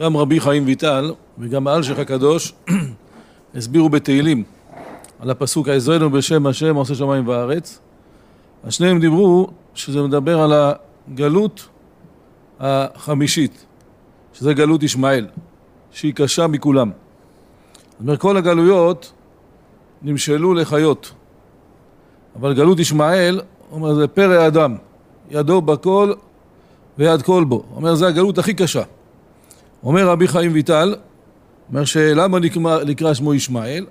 גם רבי חיים ויטל וגם האלשיך הקדוש הסבירו בתהילים על הפסוק העזרנו בשם השם עושה שמיים וארץ השניהם דיברו שזה מדבר על הגלות החמישית שזה גלות ישמעאל שהיא קשה מכולם. זאת אומרת כל הגלויות נמשלו לחיות אבל גלות ישמעאל אומר זה פרא אדם ידו בכל ויד כל בו אומר זה הגלות הכי קשה אומר רבי חיים ויטל, אומר שלמה נקרא, נקרא שמו ישמעאל?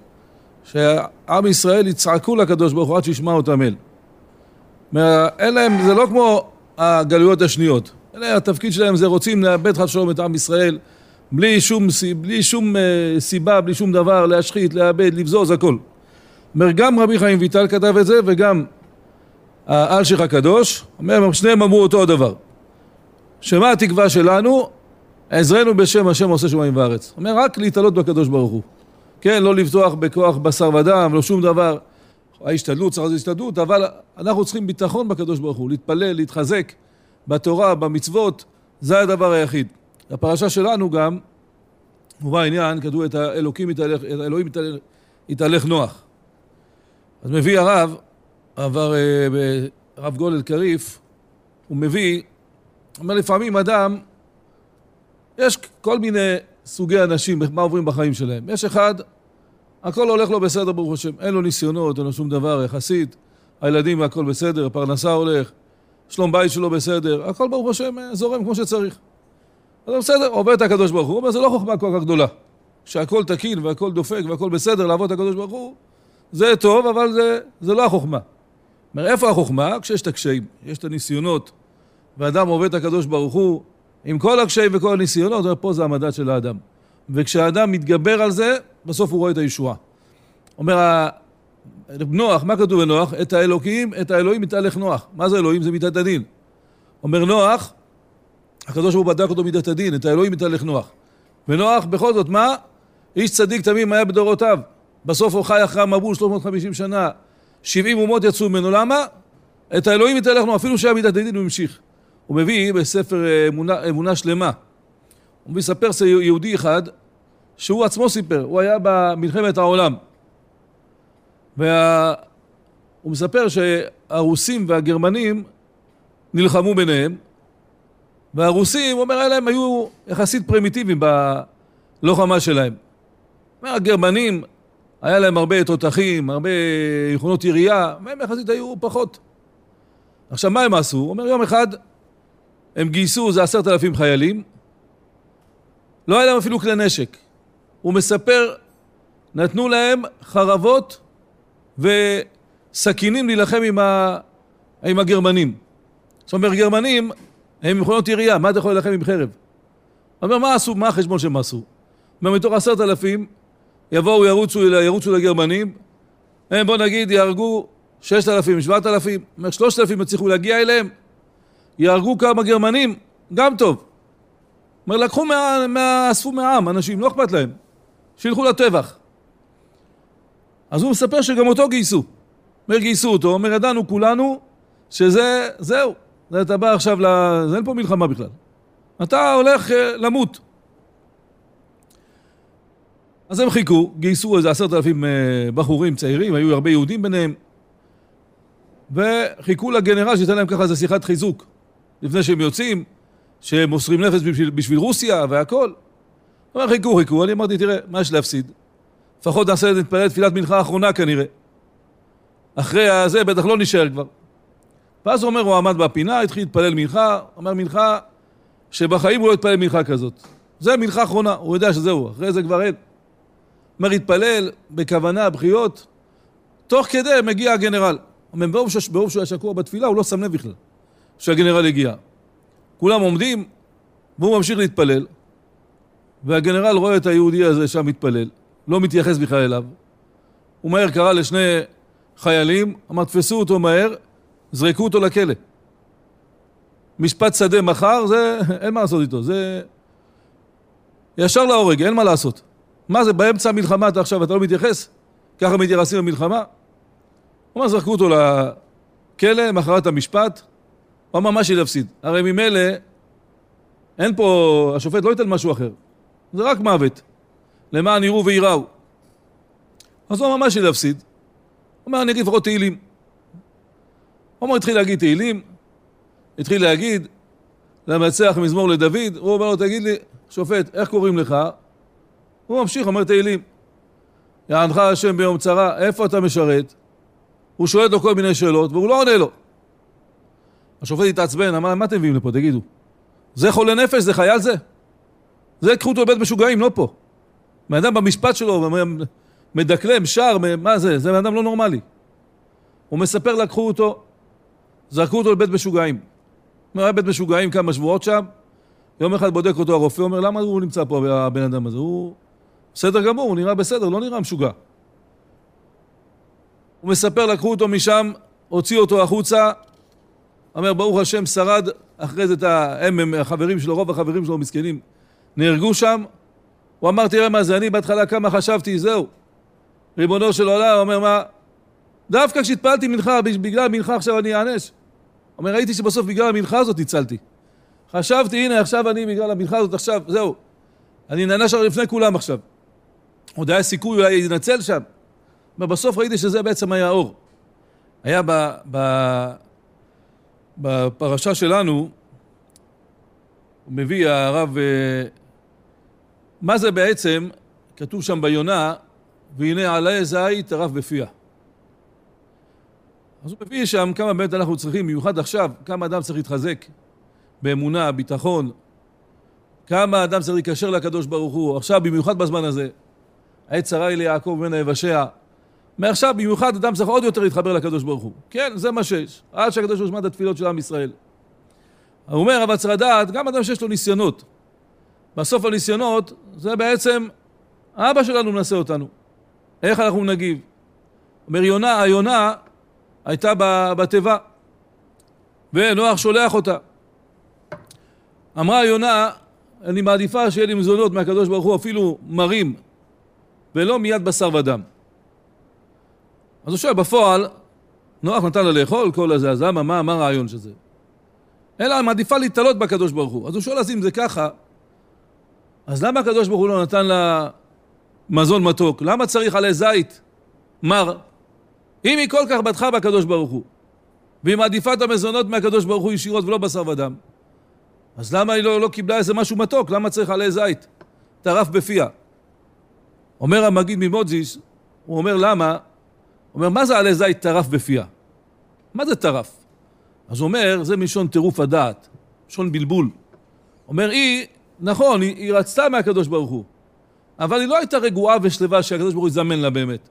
שעם ישראל יצעקו לקדוש ברוך הוא עד שישמע אותם אל. אין להם, זה לא כמו הגלויות השניות. אלה התפקיד שלהם זה רוצים לאבד חד שלום את עם ישראל בלי שום, בלי שום uh, סיבה, בלי שום דבר, להשחית, לאבד, לבזוז, הכל. אומר גם רבי חיים ויטל כתב את זה וגם האלשיך הקדוש, אומר שניהם אמרו אותו הדבר. שמה התקווה שלנו? עזרנו בשם השם עושה שמיים וארץ. אומר רק להתעלות בקדוש ברוך הוא. כן, לא לבטוח בכוח בשר ודם, לא שום דבר. ההשתדלות, צריך לעשות השתדלות, אבל אנחנו צריכים ביטחון בקדוש ברוך הוא, להתפלל, להתחזק בתורה, במצוות, זה הדבר היחיד. הפרשה שלנו גם, מובא העניין, כתוב את האלוקים יתהלך, את האלוהים יתהלך, יתהלך נוח. אז מביא הרב, עבר אה, הרב גולל קריף, הוא מביא, אומר לפעמים אדם יש כל מיני סוגי אנשים, מה עוברים בחיים שלהם. יש אחד, הכל הולך לו בסדר ברוך השם, אין לו ניסיונות, אין לו שום דבר, יחסית, הילדים והכל בסדר, הפרנסה הולך, שלום בית שלו בסדר, הכל ברוך השם זורם כמו שצריך. אז בסדר, עובד את הקדוש ברוך הוא, אבל זה לא חוכמה כל כך גדולה. כשהכל תקין והכל דופק והכל בסדר לעבוד את הקדוש ברוך הוא, זה טוב, אבל זה, זה לא החוכמה. אומר, איפה החוכמה? כשיש את הקשיים, יש את הניסיונות, ואדם עובד את הקדוש ברוך הוא, עם כל הקשיים וכל הניסיונות, פה זה המדד של האדם. וכשהאדם מתגבר על זה, בסוף הוא רואה את הישועה. אומר נוח, מה כתוב בנוח? את האלוקים, את האלוהים מתהלך נוח. מה זה אלוהים? זה מידת הדין. אומר נוח, הקדוש ברוך הוא בדק אותו מידת הדין, את האלוהים מתהלך נוח. ונוח, בכל זאת, מה? איש צדיק תמים היה בדורותיו. בסוף הוא חי אחרי המבול 350 שנה. 70 אומות יצאו ממנו, למה? את האלוהים מתהלך נוח, אפילו שהיה מידת הדין הוא המשיך. הוא מביא בספר אה, אמונה, אמונה שלמה, הוא מספר יהודי אחד שהוא עצמו סיפר, הוא היה במלחמת העולם והוא מספר שהרוסים והגרמנים נלחמו ביניהם והרוסים, הוא אומר, להם היו יחסית פרימיטיביים בלוחמה שלהם. הגרמנים, היה להם הרבה תותחים, הרבה יכונות ירייה, והם יחסית היו פחות. עכשיו, מה הם עשו? הוא אומר, יום אחד הם גייסו איזה עשרת אלפים חיילים, לא היה להם אפילו כלי נשק. הוא מספר, נתנו להם חרבות וסכינים להילחם עם, ה... עם הגרמנים. זאת אומרת, גרמנים הם מכונות ירייה, מה אתה יכול להילחם עם חרב? הוא אומר, מה עשו, מה החשבון שהם עשו? אומר, מתוך עשרת אלפים, יבואו, ירוצו, ירוצו לגרמנים, הם בוא נגיד יהרגו ששת אלפים, שבעת אלפים, אומר, שלושת אלפים יצליחו להגיע אליהם, יהרגו כמה גרמנים, גם טוב. אומר, לקחו, מה, מה, אספו מהעם אנשים, לא אכפת להם, שילכו לטבח. אז הוא מספר שגם אותו גייסו. אומר, גייסו אותו, אומר, ידענו כולנו שזה, זהו, זה אתה בא עכשיו, ל... זה אין פה מלחמה בכלל. אתה הולך uh, למות. אז הם חיכו, גייסו איזה עשרת אלפים uh, בחורים צעירים, היו הרבה יהודים ביניהם, וחיכו לגנרל שייתן להם ככה איזה שיחת חיזוק. לפני שהם יוצאים, שהם מוסרים נפש בשביל, בשביל רוסיה והכל. הוא אומר, חיכו, חיכו, אני אמרתי, תראה, מה יש להפסיד? לפחות נעשה נתפלל תפילת מנחה האחרונה כנראה. אחרי הזה בטח לא נשאר כבר. ואז הוא אומר, הוא עמד בפינה, התחיל להתפלל מנחה, אומר מנחה שבחיים הוא לא התפלל מנחה כזאת. זה מנחה אחרונה, הוא יודע שזהו, אחרי זה כבר אין. אומר, התפלל בכוונה, בחיות, תוך כדי מגיע הגנרל. אומר, ברוב שהוא היה שקוע בתפילה, הוא לא שם לב בכלל. שהגנרל הגיע. כולם עומדים, והוא ממשיך להתפלל, והגנרל רואה את היהודי הזה שם מתפלל, לא מתייחס בכלל אליו. הוא מהר קרא לשני חיילים, אמר תפסו אותו מהר, זרקו אותו לכלא. משפט שדה מחר, זה, אין מה לעשות איתו, זה ישר להורג, אין מה לעשות. מה זה, באמצע המלחמה אתה עכשיו, אתה לא מתייחס? ככה מתייחסים במלחמה? הוא אמר, זרקו אותו לכלא, מחרת המשפט, הוא אמר מה שיפסיד. הרי ממילא, אין פה, השופט לא ייתן משהו אחר. זה רק מוות. למען יראו וייראו. אז הוא אמר, מה יש לי להפסיד? הוא אומר, אני אגיד לפחות תהילים. הוא אומר, התחיל להגיד תהילים, התחיל להגיד למנצח מזמור לדוד, הוא אומר לו, תגיד לי, שופט, איך קוראים לך? הוא ממשיך, אומר תהילים. יענך השם ביום צרה, איפה אתה משרת? הוא שואל אותו כל מיני שאלות, והוא לא עונה לו. השופט התעצבן, אמר, מה אתם מביאים לפה, תגידו? זה חולה נפש, זה חייל זה? זה קחו אותו לבית משוגעים, לא פה. בן אדם במשפט שלו מדקלם, שר, מה זה? זה בן אדם לא נורמלי. הוא מספר, לקחו אותו, זרקו אותו לבית משוגעים. הוא היה בית משוגעים כמה שבועות שם, יום אחד בודק אותו הרופא, אומר, למה הוא נמצא פה, הבן אדם הזה? הוא בסדר גמור, הוא נראה בסדר, לא נראה משוגע. הוא מספר, לקחו אותו משם, הוציאו אותו החוצה, אומר, ברוך השם, שרד, אחרי זה את ה... הם, הם החברים שלו, רוב החברים שלו מסכנים, נהרגו שם. הוא אמר, תראה מה זה, אני בהתחלה כמה חשבתי, זהו. ריבונו של עולם, אומר, מה? דווקא כשהתפללתי מנחה, בגלל מנחה עכשיו אני אענש. אומר, ראיתי שבסוף בגלל המנחה הזאת ניצלתי. חשבתי, הנה, עכשיו אני בגלל המנחה הזאת, עכשיו, זהו. אני נענש לפני כולם עכשיו. עוד היה סיכוי אולי להינצל שם. בסוף ראיתי שזה בעצם היה האור. היה ב, ב, בפרשה שלנו, הוא מביא הרב, אה, מה זה בעצם, כתוב שם ביונה, והנה עלי זית טרף בפיה. אז הוא מביא שם כמה באמת אנחנו צריכים, במיוחד עכשיו, כמה אדם צריך להתחזק באמונה, ביטחון, כמה אדם צריך להיקשר לקדוש ברוך הוא, עכשיו במיוחד בזמן הזה. עת צרה היא ליעקב ממנה יבשע. מעכשיו במיוחד אדם צריך עוד יותר להתחבר לקדוש ברוך הוא. כן, זה מה שיש. עד שהקדוש ברוך הוא ישמע את התפילות של עם ישראל. הוא אומר, אבל צריך לדעת, גם אדם שיש לו ניסיונות. בסוף הניסיונות, זה בעצם, אבא שלנו מנסה אותנו. איך אנחנו נגיב? אומר יונה, היונה הייתה בתיבה, ונוח שולח אותה. אמרה יונה, אני מעדיפה שיהיה לי מזונות מהקדוש ברוך הוא, אפילו מרים, ולא מיד בשר ודם. אז הוא שואל, בפועל, נוח נתן לה לאכול כל הזה, אז למה, מה, מה הרעיון של זה? אלא מעדיפה להתעלות בקדוש ברוך הוא. אז הוא שואל, אז אם זה ככה, אז למה הקדוש ברוך הוא לא נתן לה מזון מתוק? למה צריך עלי זית מר? אם היא כל כך בטחה בקדוש ברוך הוא, והיא מעדיפה את המזונות מהקדוש ברוך הוא ישירות ולא בשר ודם, אז למה היא לא, לא קיבלה איזה משהו מתוק? למה צריך עלי זית? טרף בפיה. אומר המגיד ממודזיס, הוא אומר למה? אומר, מה זה עלי זית טרף בפיה? מה זה טרף? אז הוא אומר, זה מלשון טירוף הדעת, מלשון בלבול. אומר, היא, נכון, היא, היא רצתה מהקדוש ברוך הוא, אבל היא לא הייתה רגועה ושלווה שהקדוש ברוך הוא יזמן לה באמת.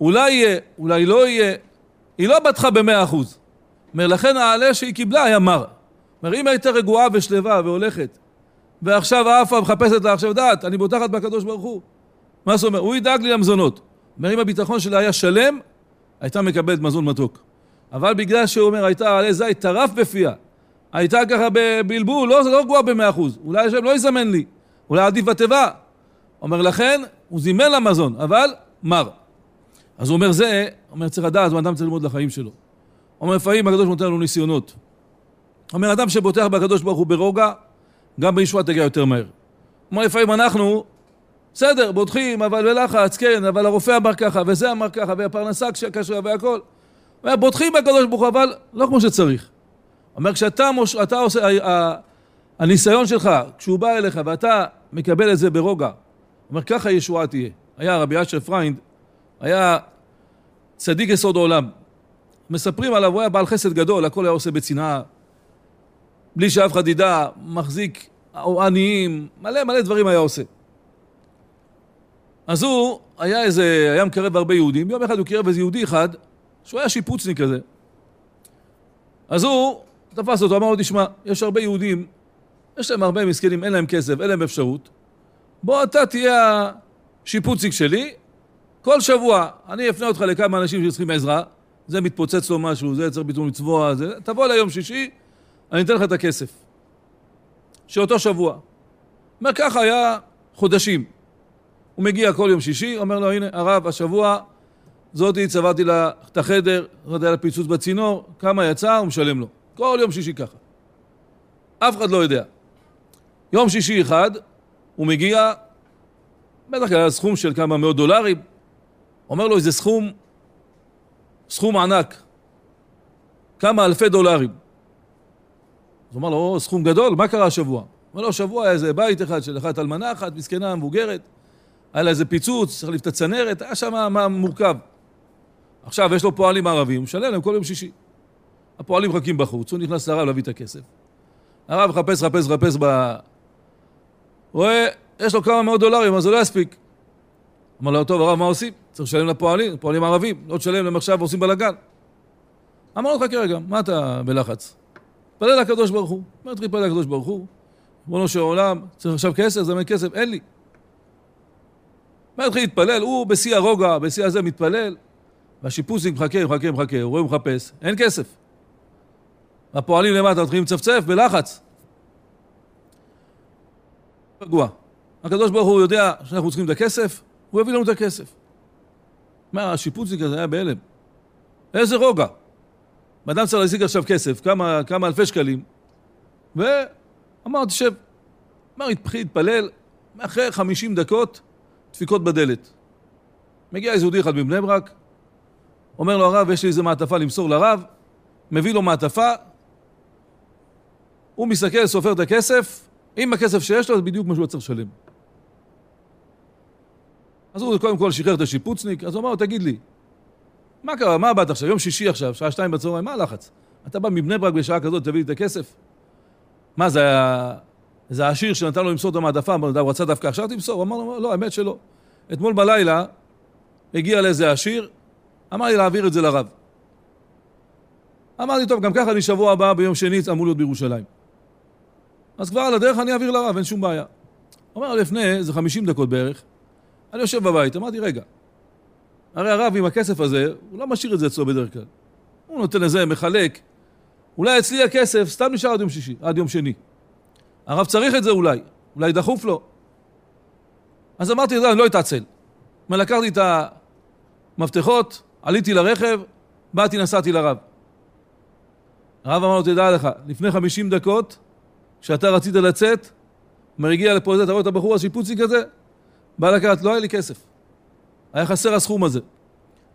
אולי יהיה, אולי לא יהיה, היא לא בטחה במאה אחוז. אומר, לכן העלה שהיא קיבלה היה מר. אומר, אם הייתה רגועה ושלווה והולכת, ועכשיו עפה מחפשת לה עכשיו דעת, אני בוטחת בקדוש ברוך הוא. מה זאת אומרת? הוא ידאג לי למזונות. אומר, אם הביטחון שלה היה שלם, הייתה מקבלת מזון מתוק. אבל בגלל שהוא אומר, הייתה עלי זית טרף בפיה, הייתה ככה בבלבול, לא, זה לא רגועה במאה אחוז, אולי השם לא יזמן לי, אולי עדיף בתיבה. אומר, לכן, הוא זימן לה מזון, אבל מר. אז הוא אומר זה, אומר צריך לדעת, אדם צריך ללמוד לחיים שלו. אומר לפעמים הקדוש נותן לנו ניסיונות. אומר אדם שבוטח בקדוש ברוך הוא ברוגע, גם בישועה תגיע יותר מהר. אומר לפעמים אנחנו, בסדר, בוטחים, אבל בלחץ, כן, אבל הרופא אמר ככה, וזה אמר ככה, והפרנסה קשה והכל. בוטחים בקדוש ברוך הוא, אבל לא כמו שצריך. אומר, כשאתה מוש... אתה עושה, הניסיון שלך, כשהוא בא אליך ואתה מקבל את זה ברוגע, אומר, ככה ישועה תהיה. היה רבי אשר פריינד, היה צדיק יסוד העולם. מספרים עליו, הוא היה בעל חסד גדול, הכל היה עושה בצנעה, בלי שאף אחד ידע, מחזיק עניים, מלא מלא דברים היה עושה. אז הוא היה איזה, היה מקרב הרבה יהודים, יום אחד הוא קירב איזה יהודי אחד, שהוא היה שיפוצניק כזה. אז הוא תפס אותו, אמר לו, תשמע, יש הרבה יהודים, יש להם הרבה מסכנים, אין להם כסף, אין להם אפשרות. בוא אתה תהיה השיפוצניק שלי, כל שבוע אני אפנה אותך לכמה אנשים שצריכים עזרה, זה מתפוצץ לו משהו, זה צריך ביטול לצבוע, זה... תבוא ליום שישי, אני אתן לך את הכסף. שאותו שבוע. אומר, ככה היה חודשים. הוא מגיע כל יום שישי, אומר לו, הנה, הרב, השבוע זאתי, צבעתי לה את החדר, לא יודע, פיצוץ בצינור, כמה יצא, הוא משלם לו. כל יום שישי ככה. אף אחד לא יודע. יום שישי אחד, הוא מגיע, בטח היה סכום של כמה מאות דולרים. אומר לו, איזה סכום, סכום ענק. כמה אלפי דולרים. אז הוא אמר לו, סכום גדול, מה קרה השבוע? אומר לו, השבוע היה איזה בית אחד של אחת אלמנה אחת, מסכנה, מבוגרת, היה לה איזה פיצוץ, צריך להעיף את הצנרת, היה שם מה מורכב. עכשיו, יש לו פועלים ערבים, הוא משלם להם כל יום שישי. הפועלים מחכים בחוץ, הוא נכנס לרב להביא את הכסף. הרב מחפש, מחפש, מחפש ב... רואה, יש לו כמה מאות דולרים, אז זה לא יספיק. אמר לו, טוב, הרב, מה עושים? צריך לשלם לפועלים, פועלים ערבים, לא תשלם להם עכשיו ועושים בלאגן. אמר לו, חכה רגע, מה אתה בלחץ? תתפלל לקדוש ברוך הוא. אומר, תתפלל לקדוש ברוך הוא. ריבונו של עולם, צריך עכשיו כסף, זה כסף, אין לי. מה התחיל להתפלל? הוא בשיא הרוגע, בשיא הזה מתפלל, והשיפוצניק מחכה, מחכה, מחכה, הוא רואה, מחפש, אין כסף. הפועלים למטה מתחילים לצפצף בלחץ. רגוע. הקדוש ברוך הוא יודע שאנחנו צריכים את הכסף, הוא יביא לנו את הכסף. מה, השיפוצניק הזה היה בהלם. איזה רוגע. אדם צריך להשיג עכשיו כסף, כמה, כמה אלפי שקלים, ואמר, תשב. אמר, להתפלל, אחרי חמישים דקות, דפיקות בדלת. מגיע איזה יהודי אחד מבני ברק, אומר לו הרב, יש לי איזה מעטפה למסור לרב, מביא לו מעטפה, הוא מסתכל, סופר את הכסף, עם הכסף שיש לו, זה בדיוק מה שהוא צריך לשלם. אז הוא קודם כל שחרר את השיפוצניק, אז הוא אמר לו, תגיד לי, מה קרה, מה באת עכשיו, יום שישי עכשיו, שעה שתיים בצהריים, מה הלחץ? אתה בא מבני ברק בשעה כזאת, תביא לי את הכסף? מה, זה היה... זה העשיר שנתן לו למסור את המעטפה, הוא רצה דווקא עכשיו תמסור? הוא אמר לו, לא, האמת שלא. אתמול בלילה הגיע לאיזה עשיר, אמר לי להעביר את זה לרב. אמרתי, טוב, גם ככה אני שבוע הבא ביום שני אמור להיות בירושלים. אז כבר על הדרך אני אעביר לרב, אין שום בעיה. הוא אומר, לפני איזה 50 דקות בערך, אני יושב בבית, אמרתי, רגע, הרי הרב עם הכסף הזה, הוא לא משאיר את זה אצלו בדרך כלל. הוא נותן לזה, מחלק. אולי אצלי הכסף סתם נשאר עד יום שישי, עד יום שני. הרב צריך את זה אולי, אולי דחוף לו. אז אמרתי, אני לא אתעצל. לקחתי את המפתחות, עליתי לרכב, באתי, נסעתי לרב. הרב אמר לו, תדע לך, לפני 50 דקות, כשאתה רצית לצאת, אומר, הגיע לפה אתה רואה את הבחור השיפוצי כזה? בא לקחת, לא היה לי כסף. היה חסר הסכום הזה.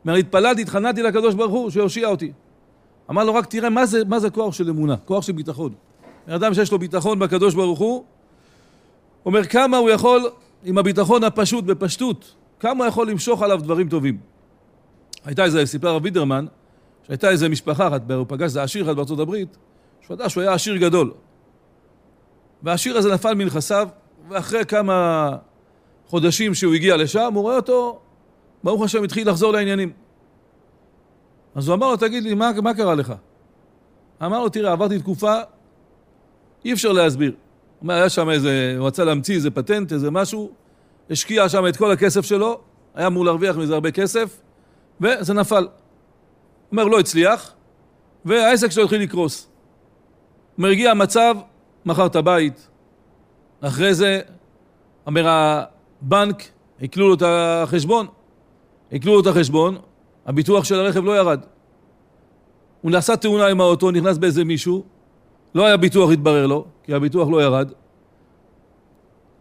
אומר, התפללתי, התחננתי לקדוש ברוך הוא שיושיע אותי. אמר לו, רק תראה מה זה, מה זה כוח של אמונה, כוח של ביטחון. אדם שיש לו ביטחון בקדוש ברוך הוא, אומר כמה הוא יכול, עם הביטחון הפשוט, בפשטות, כמה הוא יכול למשוך עליו דברים טובים. הייתה איזה, סיפר הרב וידרמן, שהייתה איזה משפחה אחת, הוא פגש איזה עשיר אחד בארצות הברית, שהוא ידע שהוא היה עשיר גדול. והעשיר הזה נפל מנכסיו, ואחרי כמה חודשים שהוא הגיע לשם, הוא רואה אותו ברוך השם התחיל לחזור לעניינים. אז הוא אמר לו, תגיד לי, מה, מה קרה לך? אמר לו, תראה, עברתי תקופה, אי אפשר להסביר. הוא אומר, היה שם איזה, הוא רצה להמציא איזה פטנט, איזה משהו, השקיע שם את כל הכסף שלו, היה אמור להרוויח מזה הרבה כסף, וזה נפל. הוא אומר, לא הצליח, והעסק שלו התחיל לקרוס. הוא אומר, הגיע המצב, מכר את הבית, אחרי זה, אומר, הבנק, עיקלו לו את החשבון, עיקלו לו את החשבון, הביטוח של הרכב לא ירד. הוא נעשה תאונה עם האוטו, נכנס באיזה מישהו, לא היה ביטוח, התברר לו, כי הביטוח לא ירד.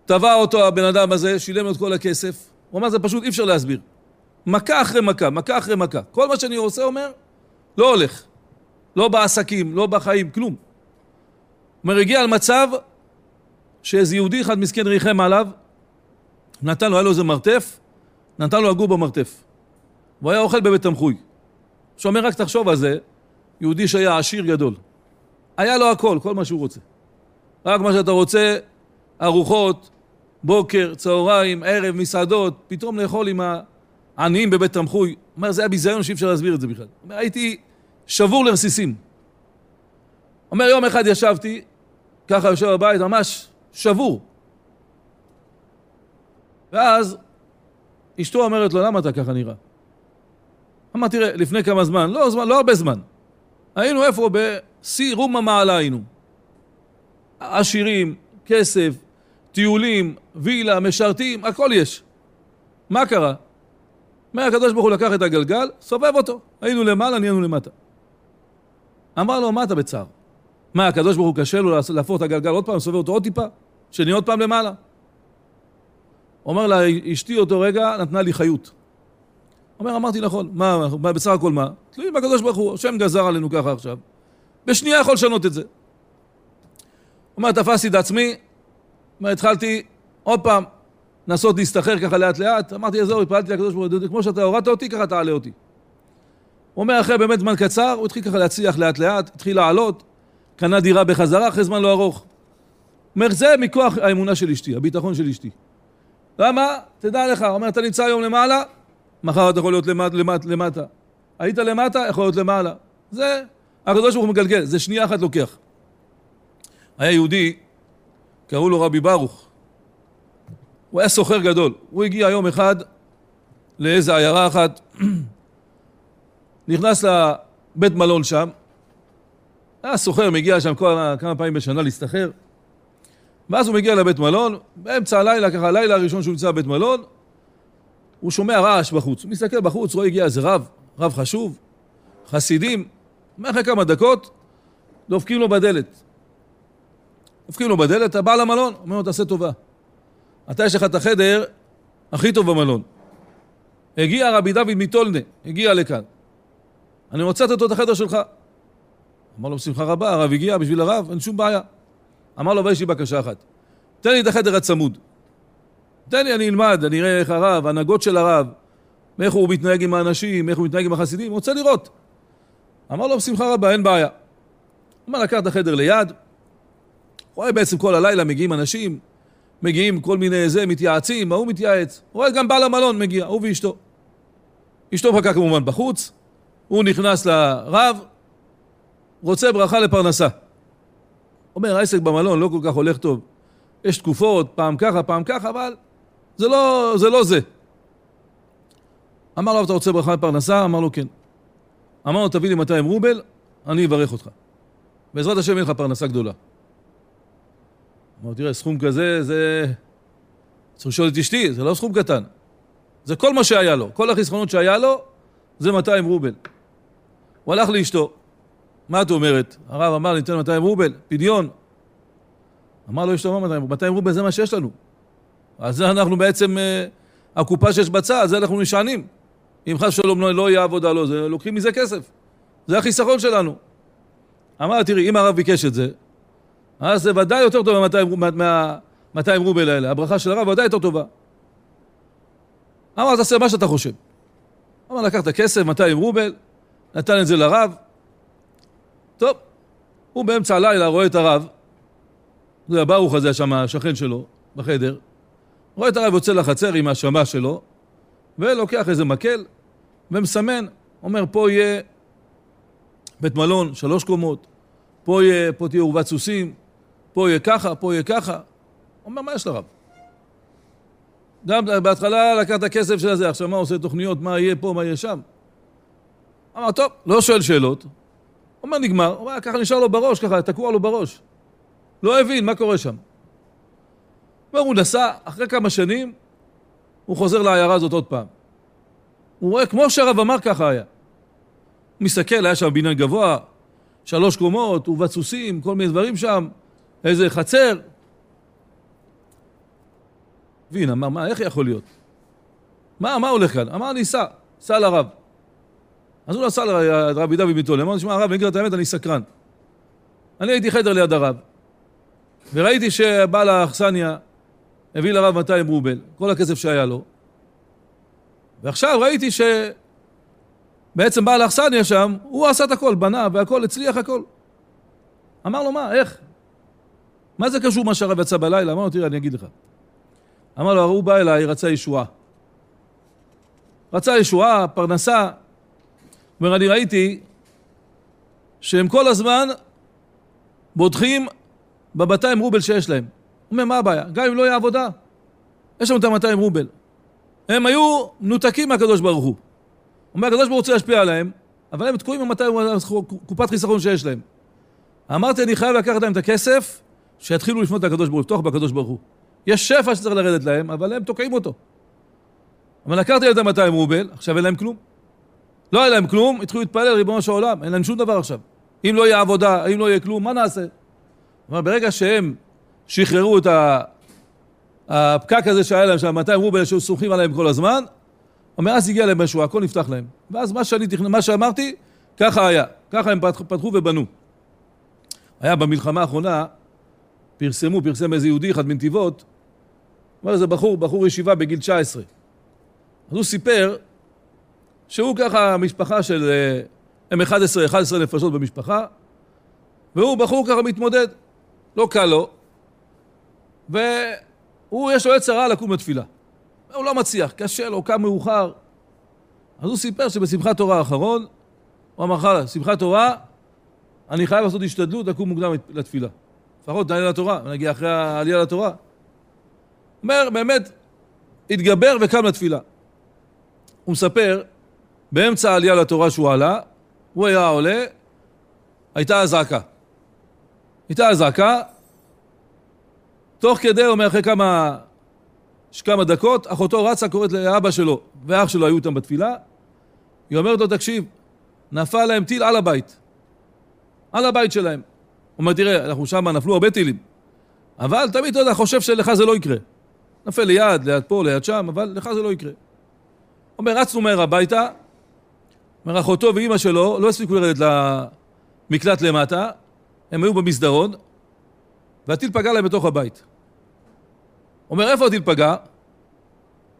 תבע אותו הבן אדם הזה, שילם לו את כל הכסף. הוא אמר, זה פשוט אי אפשר להסביר. מכה אחרי מכה, מכה אחרי מכה. כל מה שאני עושה, אומר, לא הולך. לא בעסקים, לא בחיים, כלום. אומר, הגיע למצב שאיזה יהודי אחד מסכן ריחם עליו, נתן לו, היה לו איזה מרתף, נתן לו לגור במרתף. הוא היה אוכל בבית תמחוי. שאומר, רק תחשוב על זה, יהודי שהיה עשיר גדול. היה לו הכל, כל מה שהוא רוצה. רק מה שאתה רוצה, ארוחות, בוקר, צהריים, ערב, מסעדות, פתאום לאכול עם העניים בבית תמחוי. הוא אומר, זה היה ביזיון שאי אפשר להסביר את זה בכלל. אומר, הייתי שבור לרסיסים. אומר, יום אחד ישבתי, ככה יושב בבית, ממש שבור. ואז אשתו אומרת לו, למה אתה ככה נראה? אמר, תראה, לפני כמה זמן, לא זמן, לא הרבה זמן, היינו איפה? בשיא רום המעלה היינו. עשירים, כסף, טיולים, וילה, משרתים, הכל יש. מה קרה? אומר הקדוש ברוך הוא לקח את הגלגל, סובב אותו. היינו למעלה, נהיינו למטה. אמר לו, מה אתה בצער? מה, הקדוש ברוך הוא קשה לו להפוך את הגלגל עוד פעם, סובב אותו עוד טיפה? שנהיה עוד פעם למעלה? אומר לה, אשתי אותו רגע נתנה לי חיות. אומר, אמרתי נכון, מה, מה בסך הכל מה? תלויים בקדוש ברוך הוא, השם גזר עלינו ככה עכשיו. בשנייה יכול לשנות את זה. אומר, תפסתי את עצמי, אומר, התחלתי עוד פעם לנסות להסתחרר ככה לאט לאט, אמרתי, עזוב, התפללתי לקדוש ברוך הוא, כמו שאתה הורדת אותי, ככה תעלה אותי. הוא אומר, אחרי באמת זמן קצר, הוא התחיל ככה להצליח לאט לאט, התחיל לעלות, קנה דירה בחזרה אחרי זמן לא ארוך. אומר, זה מכוח האמונה של אשתי, הביטחון של אשתי. למה? תדע לך, אומר, אתה נמצא היום למעלה, מחר אתה יכול להיות למט, למט, למטה. היית למטה, יכול להיות למעלה. זה, הקדוש ברוך הוא מגלגל, זה שנייה אחת לוקח. היה יהודי, קראו לו רבי ברוך. הוא היה סוחר גדול. הוא הגיע יום אחד לאיזה עיירה אחת, נכנס לבית מלון שם, היה סוחר, מגיע שם כל, כמה פעמים בשנה להסתחר, ואז הוא מגיע לבית מלון, באמצע הלילה, ככה הלילה הראשון שהוא נמצא בבית מלון, הוא שומע רעש בחוץ. הוא מסתכל בחוץ, רואה הגיע איזה רב, רב חשוב, חסידים, אחרי כמה דקות, דופקים לו בדלת. דופקים לו בדלת, הבעל המלון, אומר לו, תעשה טובה. אתה יש לך את החדר הכי טוב במלון. הגיע רבי דוד מטולנה, הגיע לכאן. אני רוצה לתת לו את החדר שלך. אמר לו, בשמחה רבה, הרב הגיע בשביל הרב, אין שום בעיה. אמר לו, אבל יש לי בקשה אחת. תן לי את החדר הצמוד. תן לי, אני אלמד, אני אראה איך הרב, הנהגות של הרב, איך הוא מתנהג עם האנשים, איך הוא מתנהג עם החסידים, רוצה לראות. אמר לו, בשמחה רבה, אין בעיה. אמר, לקח את החדר ליד, רואה בעצם כל הלילה מגיעים אנשים, מגיעים כל מיני זה, מתייעצים, ההוא מתייעץ. רואה גם בעל המלון מגיע, הוא ואשתו. אשתו מחכה כמובן בחוץ, הוא נכנס לרב, רוצה ברכה לפרנסה. אומר, העסק במלון לא כל כך הולך טוב. יש תקופות, פעם ככה, פעם ככה, אבל זה לא זה. לא זה. אמר לו, אתה רוצה ברכה לפרנסה? אמר לו, כן. אמר לו, תביא לי 200 רובל, אני אברך אותך. בעזרת השם יהיה לך פרנסה גדולה. אמר, תראה, סכום כזה, זה... צריך לשאול את אשתי, זה לא סכום קטן. זה כל מה שהיה לו. כל החסכונות שהיה לו, זה 200 רובל. הוא הלך לאשתו. מה את אומרת? הרב אמר, ניתן 200 רובל, פדיון. אמר לו, אשתו, 200 רובל? 200 רובל זה מה שיש לנו. אז זה אנחנו בעצם, אה, הקופה שיש בצד, זה אנחנו נשענים. אם חס ושלום לא, לא יהיה עבודה, לא, זה, לוקחים מזה כסף. זה החיסכון שלנו. אמר, תראי, אם הרב ביקש את זה, אז זה ודאי יותר טוב מה-200 רובל האלה. הברכה של הרב ודאי יותר טובה. אמר, תעשה מה שאתה חושב. אמר, לקח את הכסף, 200 רובל, נתן את זה לרב. טוב, הוא באמצע הלילה רואה את הרב, זה הברוך הזה שם, השכן שלו, בחדר, רואה את הרב יוצא לחצר עם השמה שלו, ולוקח איזה מקל, ומסמן, אומר, פה יהיה בית מלון, שלוש קומות, פה, יהיה, פה תהיה עורבת סוסים, פה יהיה ככה, פה יהיה ככה. אומר, מה יש לרב? גם בהתחלה לקח את הכסף של הזה, עכשיו מה עושה תוכניות, מה יהיה פה, מה יהיה שם? אמר, טוב, לא שואל שאלות. אומר, נגמר. אומר, ככה נשאר לו בראש, ככה, תקוע לו בראש. לא הבין מה קורה שם. אומר, הוא נסע, אחרי כמה שנים, הוא חוזר לעיירה הזאת עוד פעם. הוא רואה, כמו שהרב אמר, ככה היה. הוא מסתכל, היה שם בניין גבוה, שלוש קומות, עורבת סוסים, כל מיני דברים שם, איזה חצר. הבין, אמר, מה, איך יכול להיות? מה, מה הולך כאן? אמר, אני סע, סע לרב. אז הוא נסע לרבי דוד ביטול, אמר, שמע, הרב, אני אגיד את האמת, אני סקרן. אני הייתי חדר ליד הרב, וראיתי שבעל האכסניה הביא לרב 200 רובל, כל הכסף שהיה לו, ועכשיו ראיתי שבעצם בעל האכסניה שם, הוא עשה את הכל, בנה והכל, הצליח הכל. אמר לו, מה, איך? מה זה קשור מה שהרב יצא בלילה? אמר לו, תראה, אני אגיד לך. אמר לו, הוא בא אליי, רצה ישועה. רצה ישועה, פרנסה. אומר, אני ראיתי שהם כל הזמן בוטחים ב-200 רובל שיש להם. אומר, מה הבעיה? גם אם לא יהיה עבודה, יש לנו את ה-200 רובל. הם היו מנותקים מהקדוש ברוך הוא. אומר, הקדוש ברוך הוא רוצה להשפיע עליהם, אבל הם תקועים עם 200 קופת חיסכון שיש להם. אמרתי, אני חייב לקחת להם את הכסף, שיתחילו לפנות לקדוש ברוך הוא, לפתוח בקדוש ברוך הוא. יש שפע שצריך לרדת להם, אבל הם תוקעים אותו. אבל לקחתי להם את ה-200 רובל, עכשיו אין להם כלום. לא היה להם כלום, התחילו להתפלל, ריבונו של עולם, אין להם שום דבר עכשיו. אם לא יהיה עבודה, אם לא יהיה כלום, מה נעשה? אבל ברגע שהם שחררו את הפקק הזה שהיה להם שם, 200 רובל שהיו סומכים עליהם כל הזמן, אומר, אז הגיע להם משהו, הכל נפתח להם. ואז מה שאני מה שאמרתי, ככה היה. ככה הם פתחו ובנו. היה במלחמה האחרונה, פרסמו, פרסם איזה יהודי אחד מנתיבות, אומר איזה בחור, בחור ישיבה בגיל 19. אז הוא סיפר שהוא ככה משפחה של הם 11, 11 נפשות במשפחה, והוא בחור ככה מתמודד, לא קל לו, והוא יש לו יצר רע לקום לתפילה. הוא לא מצליח, קשה לו, קם מאוחר. אז הוא סיפר שבשמחת תורה האחרון, הוא אמר לך, שמחת תורה, אני חייב לעשות השתדלות לקום מוקדם לתפילה. לפחות נעלה לתורה, נגיע אחרי העלייה לתורה. אומר, באמת, התגבר וקם לתפילה. הוא מספר, באמצע העלייה לתורה שהוא עלה, הוא היה עולה, הייתה אזעקה. הייתה אזעקה, תוך כדי, אומר, אחרי כמה, כמה דקות, אחותו רצה, קוראת לאבא שלו, ואח שלו היו איתם בתפילה, היא אומרת לו, תקשיב, נפל להם טיל על הבית. על הבית שלהם. הוא אומר, תראה, אנחנו שם, נפלו הרבה טילים. אבל תמיד, אתה יודע, חושב שלך זה לא יקרה. נפל ליד, ליד פה, ליד שם, אבל לך זה לא יקרה. אומר, רצנו מהר הביתה, אומר, אחותו ואימא שלו לא הספיקו לרדת למקלט למטה, הם היו במסדרון, והטיל פגע להם בתוך הבית. אומר, איפה הטיל פגע?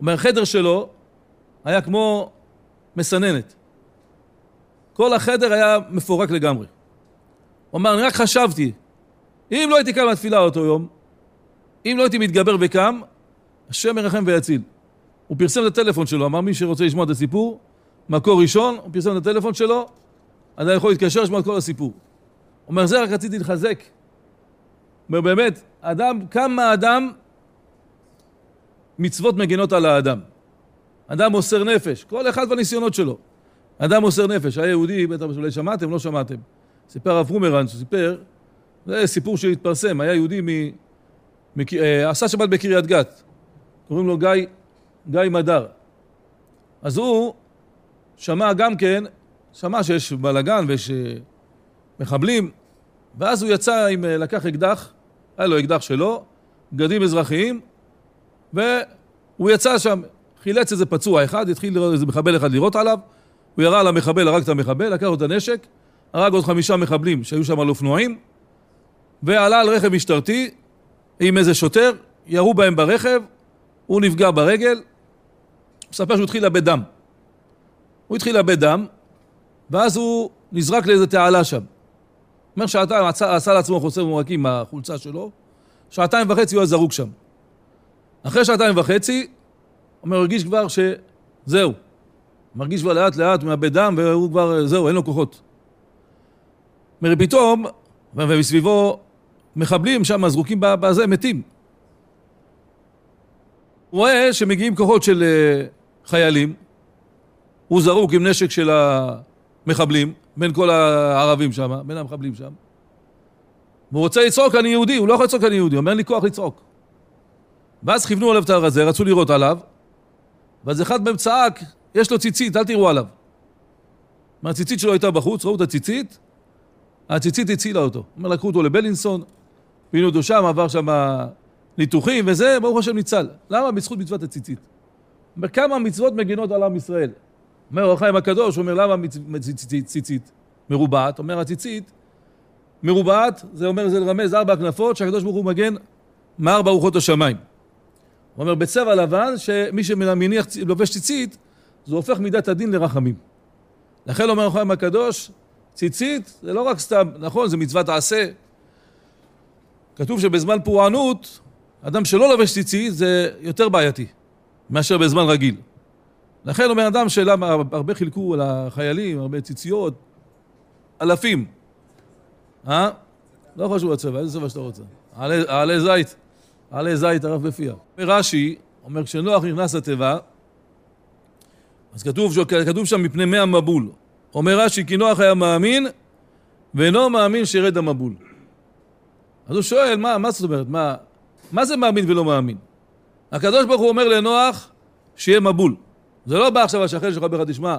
אומר, חדר שלו היה כמו מסננת. כל החדר היה מפורק לגמרי. הוא אמר, אני רק חשבתי, אם לא הייתי קם לתפילה אותו יום, אם לא הייתי מתגבר וקם, השם ירחם ויציל. הוא פרסם את הטלפון שלו, אמר מי שרוצה לשמוע את הסיפור, מקור ראשון, הוא פרסם את הטלפון שלו, אתה יכול להתקשר, לשמוע את כל הסיפור. הוא אומר, זה רק רציתי לחזק. הוא אומר, באמת, אדם, כמה אדם מצוות מגינות על האדם. אדם מוסר נפש, כל אחד בניסיונות שלו. אדם מוסר נפש, היה יהודי, בטח אולי שמעתם, לא שמעתם. סיפר הרב פרומרן, שסיפר, זה סיפור שהתפרסם, היה יהודי מ... מ... אה, עשה שבת בקריית גת, קוראים לו גיא, גיא מדר. אז הוא שמע גם כן, שמע שיש בלאגן ויש אה, מחבלים, ואז הוא יצא עם, אה, לקח אקדח, היה לו אקדח שלו, בגדים אזרחיים, והוא יצא שם, חילץ איזה פצוע אחד, התחיל איזה מחבל אחד לירות עליו, הוא ירה על המחבל, הרג את המחבל, לקח לו את הנשק, הרג עוד חמישה מחבלים שהיו שם על אופנועים, ועלה על רכב משטרתי עם איזה שוטר, ירו בהם ברכב, הוא נפגע ברגל, הוא מספר שהוא התחיל לאבד דם. הוא התחיל לאבד דם, ואז הוא נזרק לאיזה תעלה שם. אומר שעתיים, עשה, לעצמו חוסר מורקים עם החולצה שלו, שעתיים וחצי הוא היה זרוק שם. אחרי שעתיים וחצי, הוא הרגיש כבר שזהו. מרגיש כבר לאט לאט, מאבד דם, והוא כבר, זהו, אין לו כוחות. אומר, פתאום, ומסביבו מחבלים שם, זרוקים בזה, מתים. הוא רואה שמגיעים כוחות של אה, חיילים, הוא זרוק עם נשק של המחבלים, בין כל הערבים שם, בין המחבלים שם. והוא רוצה לצעוק, אני יהודי, הוא לא יכול לצעוק, אני יהודי, אומר, לי כוח לצעוק. ואז כיוונו עליו את הרזה, רצו לירות עליו, ואז אחד מהם צעק, יש לו ציצית, אל תראו עליו. מהציצית שלו הייתה בחוץ, ראו את הציצית, הציצית הצילה אותו. אומר, לקחו אותו לבלינסון, פינו אותו שם, עבר שם ניתוחים וזה, ברוך השם ניצל. למה? בזכות מצוות הציצית. אומר, כמה מצוות מגינות על עם ישראל. אומר אור החיים הקדוש, הוא אומר, למה ציצית מרובעת? אומר, הציצית מרובעת, זה אומר, זה לרמז ארבע כנפות, שהקדוש ברוך הוא מגן מארבע רוחות השמיים. הוא אומר, בצבע לבן, שמי שמניח, לובש ציצית, זה הופך מידת הדין לרחמים. לכן אומר החיים הקדוש, ציצית זה לא רק סתם, נכון, זה מצוות עשה. כתוב שבזמן פורענות, אדם שלא לובש ציצית זה יותר בעייתי מאשר בזמן רגיל. לכן אומר אדם שלמה הרבה חילקו על החיילים, הרבה ציציות, אלפים. אה? לא חשוב הצבע, איזה צבע שאתה רוצה. עלי זית, עלי זית הרב בפיה. רש"י אומר, כשנוח נכנס לתיבה, אז כתוב, כתוב שם מפני מי המבול. אומר רש"י, כי נוח היה מאמין, ואינו מאמין שירד המבול. אז הוא שואל, מה, מה זאת אומרת? מה, מה זה מאמין ולא מאמין? הקדוש ברוך הוא אומר לנוח שיהיה מבול. זה לא בא עכשיו השכן שלך אומר תשמע,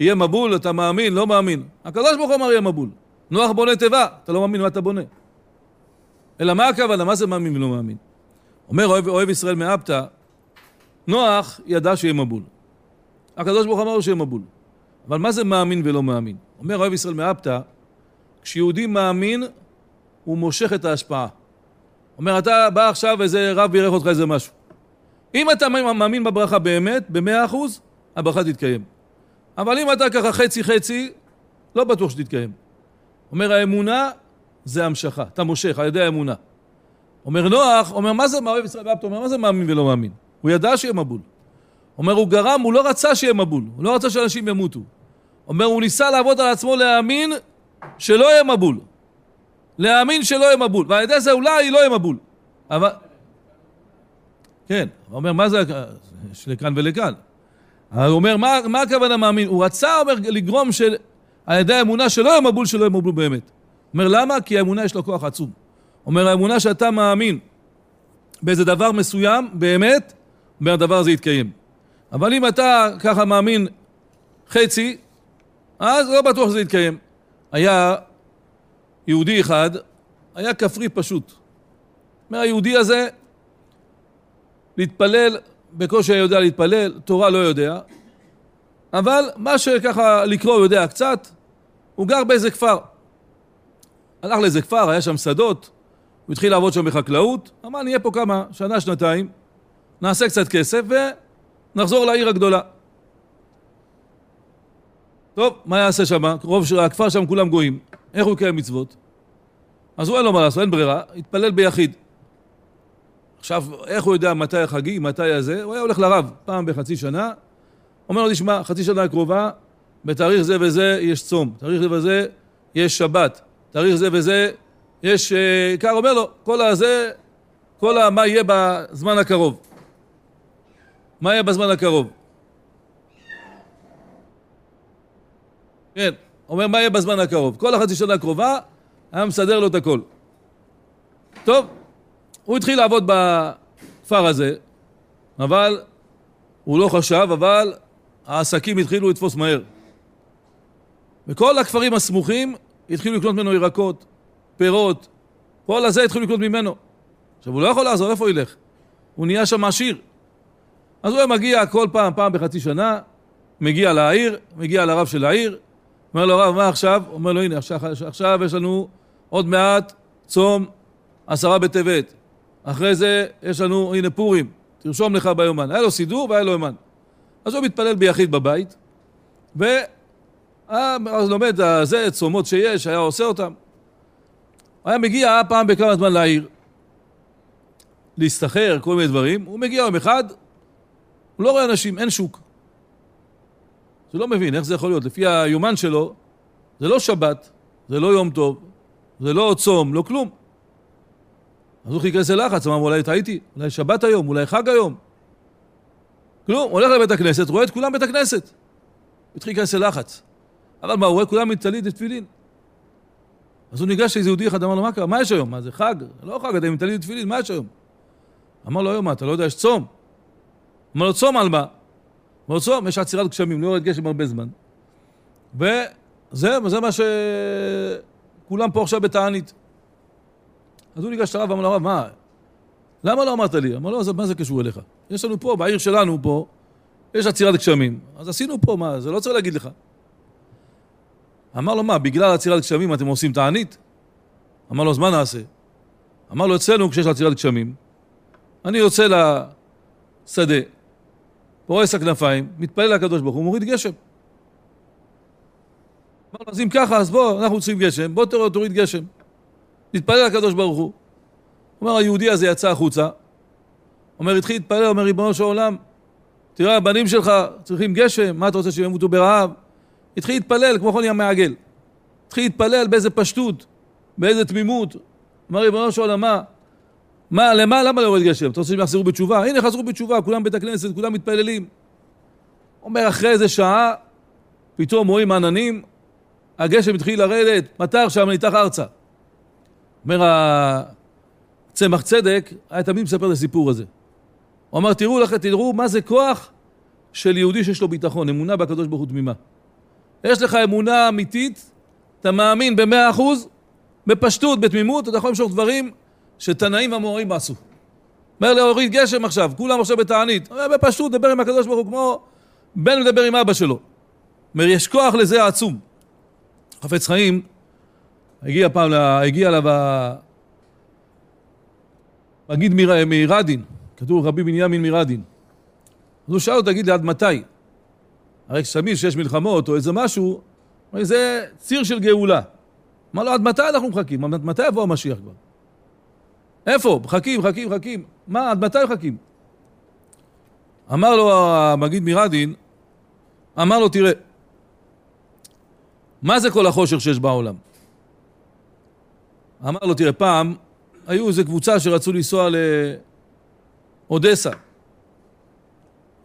יהיה מבול, אתה מאמין, לא מאמין. הקדוש ברוך הוא אמר יהיה מבול. נוח בונה תיבה, אתה לא מאמין מה אתה בונה. אלא מה הכוונה? מה זה מאמין ולא מאמין? אומר אוהב, אוהב ישראל מאפתא, נוח ידע שיהיה מבול. הקדוש ברוך אמר שיהיה מבול. אבל מה זה מאמין ולא מאמין? אומר אוהב ישראל מאפתא, כשיהודי מאמין, הוא מושך את ההשפעה. אומר, אתה בא עכשיו איזה רב בירך אותך איזה משהו. אם אתה מאמין בברכה באמת, במאה אחוז, הברכה תתקיים. אבל אם אתה ככה חצי חצי, לא בטוח שתתקיים. אומר האמונה זה המשכה, אתה מושך על ידי האמונה. אומר נוח, אומר מה זה, מה אוהב ישראל ואפתו, אומר מה זה מאמין ולא מאמין? הוא ידע שיהיה מבול. אומר הוא גרם, הוא לא רצה שיהיה מבול, הוא לא רצה שאנשים ימותו. אומר הוא ניסה לעבוד על עצמו להאמין שלא יהיה מבול. להאמין שלא יהיה מבול, ועל ידי זה אולי לא יהיה מבול. אבל... כן, הוא אומר מה זה, יש לכאן ולכאן. הוא אומר מה, מה הכוונה מאמין? הוא רצה, אומר, לגרום של... על ידי האמונה שלא יהיה מבול, שלא יהיה מבול באמת. אומר למה? כי האמונה יש לה כוח עצום. אומר האמונה שאתה מאמין באיזה דבר מסוים, באמת, אומר הדבר הזה יתקיים. אבל אם אתה ככה מאמין חצי, אז לא בטוח שזה יתקיים. היה יהודי אחד, היה כפרי פשוט. אומר היהודי הזה, להתפלל, בקושי היה יודע להתפלל, תורה לא יודע, אבל מה שככה לקרוא הוא יודע קצת, הוא גר באיזה כפר. הלך לאיזה כפר, היה שם שדות, הוא התחיל לעבוד שם בחקלאות, אמר נהיה פה כמה, שנה, שנתיים, נעשה קצת כסף ונחזור לעיר הגדולה. טוב, מה יעשה שם? רוב הכפר שם כולם גויים. איך הוא יקיים מצוות? אז הוא אין לו מה לעשות, אין ברירה, התפלל ביחיד. עכשיו, איך הוא יודע מתי החגים, מתי הזה? הוא היה הולך לרב פעם בחצי שנה, אומר לו, תשמע, חצי שנה הקרובה, בתאריך זה וזה יש צום, תאריך זה וזה יש שבת, תאריך זה וזה יש... עיקר אומר לו, כל הזה, כל ה... מה יהיה בזמן הקרוב. מה יהיה בזמן הקרוב? כן, אומר מה יהיה בזמן הקרוב. כל החצי שנה הקרובה היה מסדר לו את הכל. טוב, הוא התחיל לעבוד בכפר הזה, אבל הוא לא חשב, אבל העסקים התחילו לתפוס מהר. וכל הכפרים הסמוכים התחילו לקנות ממנו ירקות, פירות, כל הזה התחילו לקנות ממנו. עכשיו הוא לא יכול לעזור, איפה הוא ילך? הוא נהיה שם עשיר. אז הוא היה מגיע כל פעם, פעם בחצי שנה, מגיע לעיר, מגיע לרב של העיר, אומר לו הרב, מה עכשיו? אומר לו הנה, עכשיו, עכשיו יש לנו עוד מעט צום עשרה בטבת. אחרי זה יש לנו, הנה פורים, תרשום לך ביומן. היה לו סידור והיה לו יומן. אז הוא מתפלל ביחיד בבית, ואז לומד זה, צומות שיש, היה עושה אותם. היה מגיע פעם בכמה זמן לעיר, להסתחר, כל מיני דברים, הוא מגיע יום אחד, הוא לא רואה אנשים, אין שוק. הוא לא מבין איך זה יכול להיות, לפי היומן שלו, זה לא שבת, זה לא יום טוב, זה לא צום, לא כלום. אז הוא חיכס ללחץ, אמר, אולי טעיתי, אולי שבת היום, אולי חג היום. כלום, הולך לבית הכנסת, רואה את כולם בית הכנסת. התחיל להיכנס ללחץ. אבל מה, הוא רואה כולם עם טלית ותפילין. אז הוא ניגש לאיזה יהודי אחד, אמר לו, מה קרה? מה יש היום? מה זה חג? לא חג, אתה עם טלית ותפילין, מה יש היום? אמר לו, היום מה, אתה לא יודע, יש צום. אמר לו, צום על מה? אמר לו, צום, יש עצירת גשמים, לא יורד גשם הרבה זמן. וזה זה מה שכולם פה עכשיו בתענית. אז הוא ניגש לרב ואמר לו, מה, למה לא אמרת לי? אמר לו, מה זה קשור אליך? יש לנו פה, בעיר שלנו פה, יש עצירת גשמים. אז עשינו פה, מה, זה לא צריך להגיד לך. אמר לו, מה, בגלל עצירת גשמים אתם עושים תענית? אמר לו, אז מה נעשה? אמר לו, אצלנו כשיש עצירת גשמים, אני יוצא לשדה, פורס הכנפיים, מתפלל לקדוש ברוך הוא, מוריד גשם. אמר לו, אז אם ככה, אז בוא, אנחנו צריכים גשם, בוא תוריד, תוריד גשם. נתפלל לקדוש ברוך הוא. אומר, היהודי הזה יצא החוצה, אומר, התחיל להתפלל, אומר, ריבונו של עולם, תראה, הבנים שלך צריכים גשם, מה אתה רוצה שהם ימותו ברעב? התחיל להתפלל כמו חוני המעגל. התחיל להתפלל באיזה פשטות, באיזה תמימות. אמר, ריבונו של עולם, מה? מה, למה, למה לא יורד גשם? אתה רוצה שהם יחזרו בתשובה? הנה, חזרו בתשובה, כולם בית הכנסת, כולם מתפללים. אומר, אחרי איזה שעה, פתאום רואים עננים, הגשם התחיל לרדת, מטר שם, ניתח ארצה. אומר צמח צדק, היה תמיד מספר את הסיפור הזה. הוא אמר, תראו לכם, תראו מה זה כוח של יהודי שיש לו ביטחון, אמונה בקדוש ברוך הוא תמימה. יש לך אמונה אמיתית, אתה מאמין במאה אחוז, בפשטות, בתמימות, אתה יכול למשוך דברים שתנאים המורים עשו. אומר להוריד גשם עכשיו, כולם עכשיו בתענית. בפשטות, דבר עם הקדוש ברוך הוא כמו בן מדבר עם אבא שלו. אומר, יש כוח לזה עצום. חפץ חיים, הגיע פעם, הגיע אליו מגיד מרדין, כתוב רבי בנימין מרדין. אז הוא שאל אותו, תגיד לי, עד מתי? הרי כשתמיד שיש מלחמות או איזה משהו, זה ציר של גאולה. אמר לו, עד מתי אנחנו מחכים? עד מתי יבוא המשיח כבר? איפה? מחכים, מחכים, מחכים. מה, עד מתי מחכים? אמר לו המגיד מרדין, אמר לו, תראה, מה זה כל החושר שיש בעולם? אמר לו, תראה, פעם היו איזו קבוצה שרצו לנסוע לאודסה,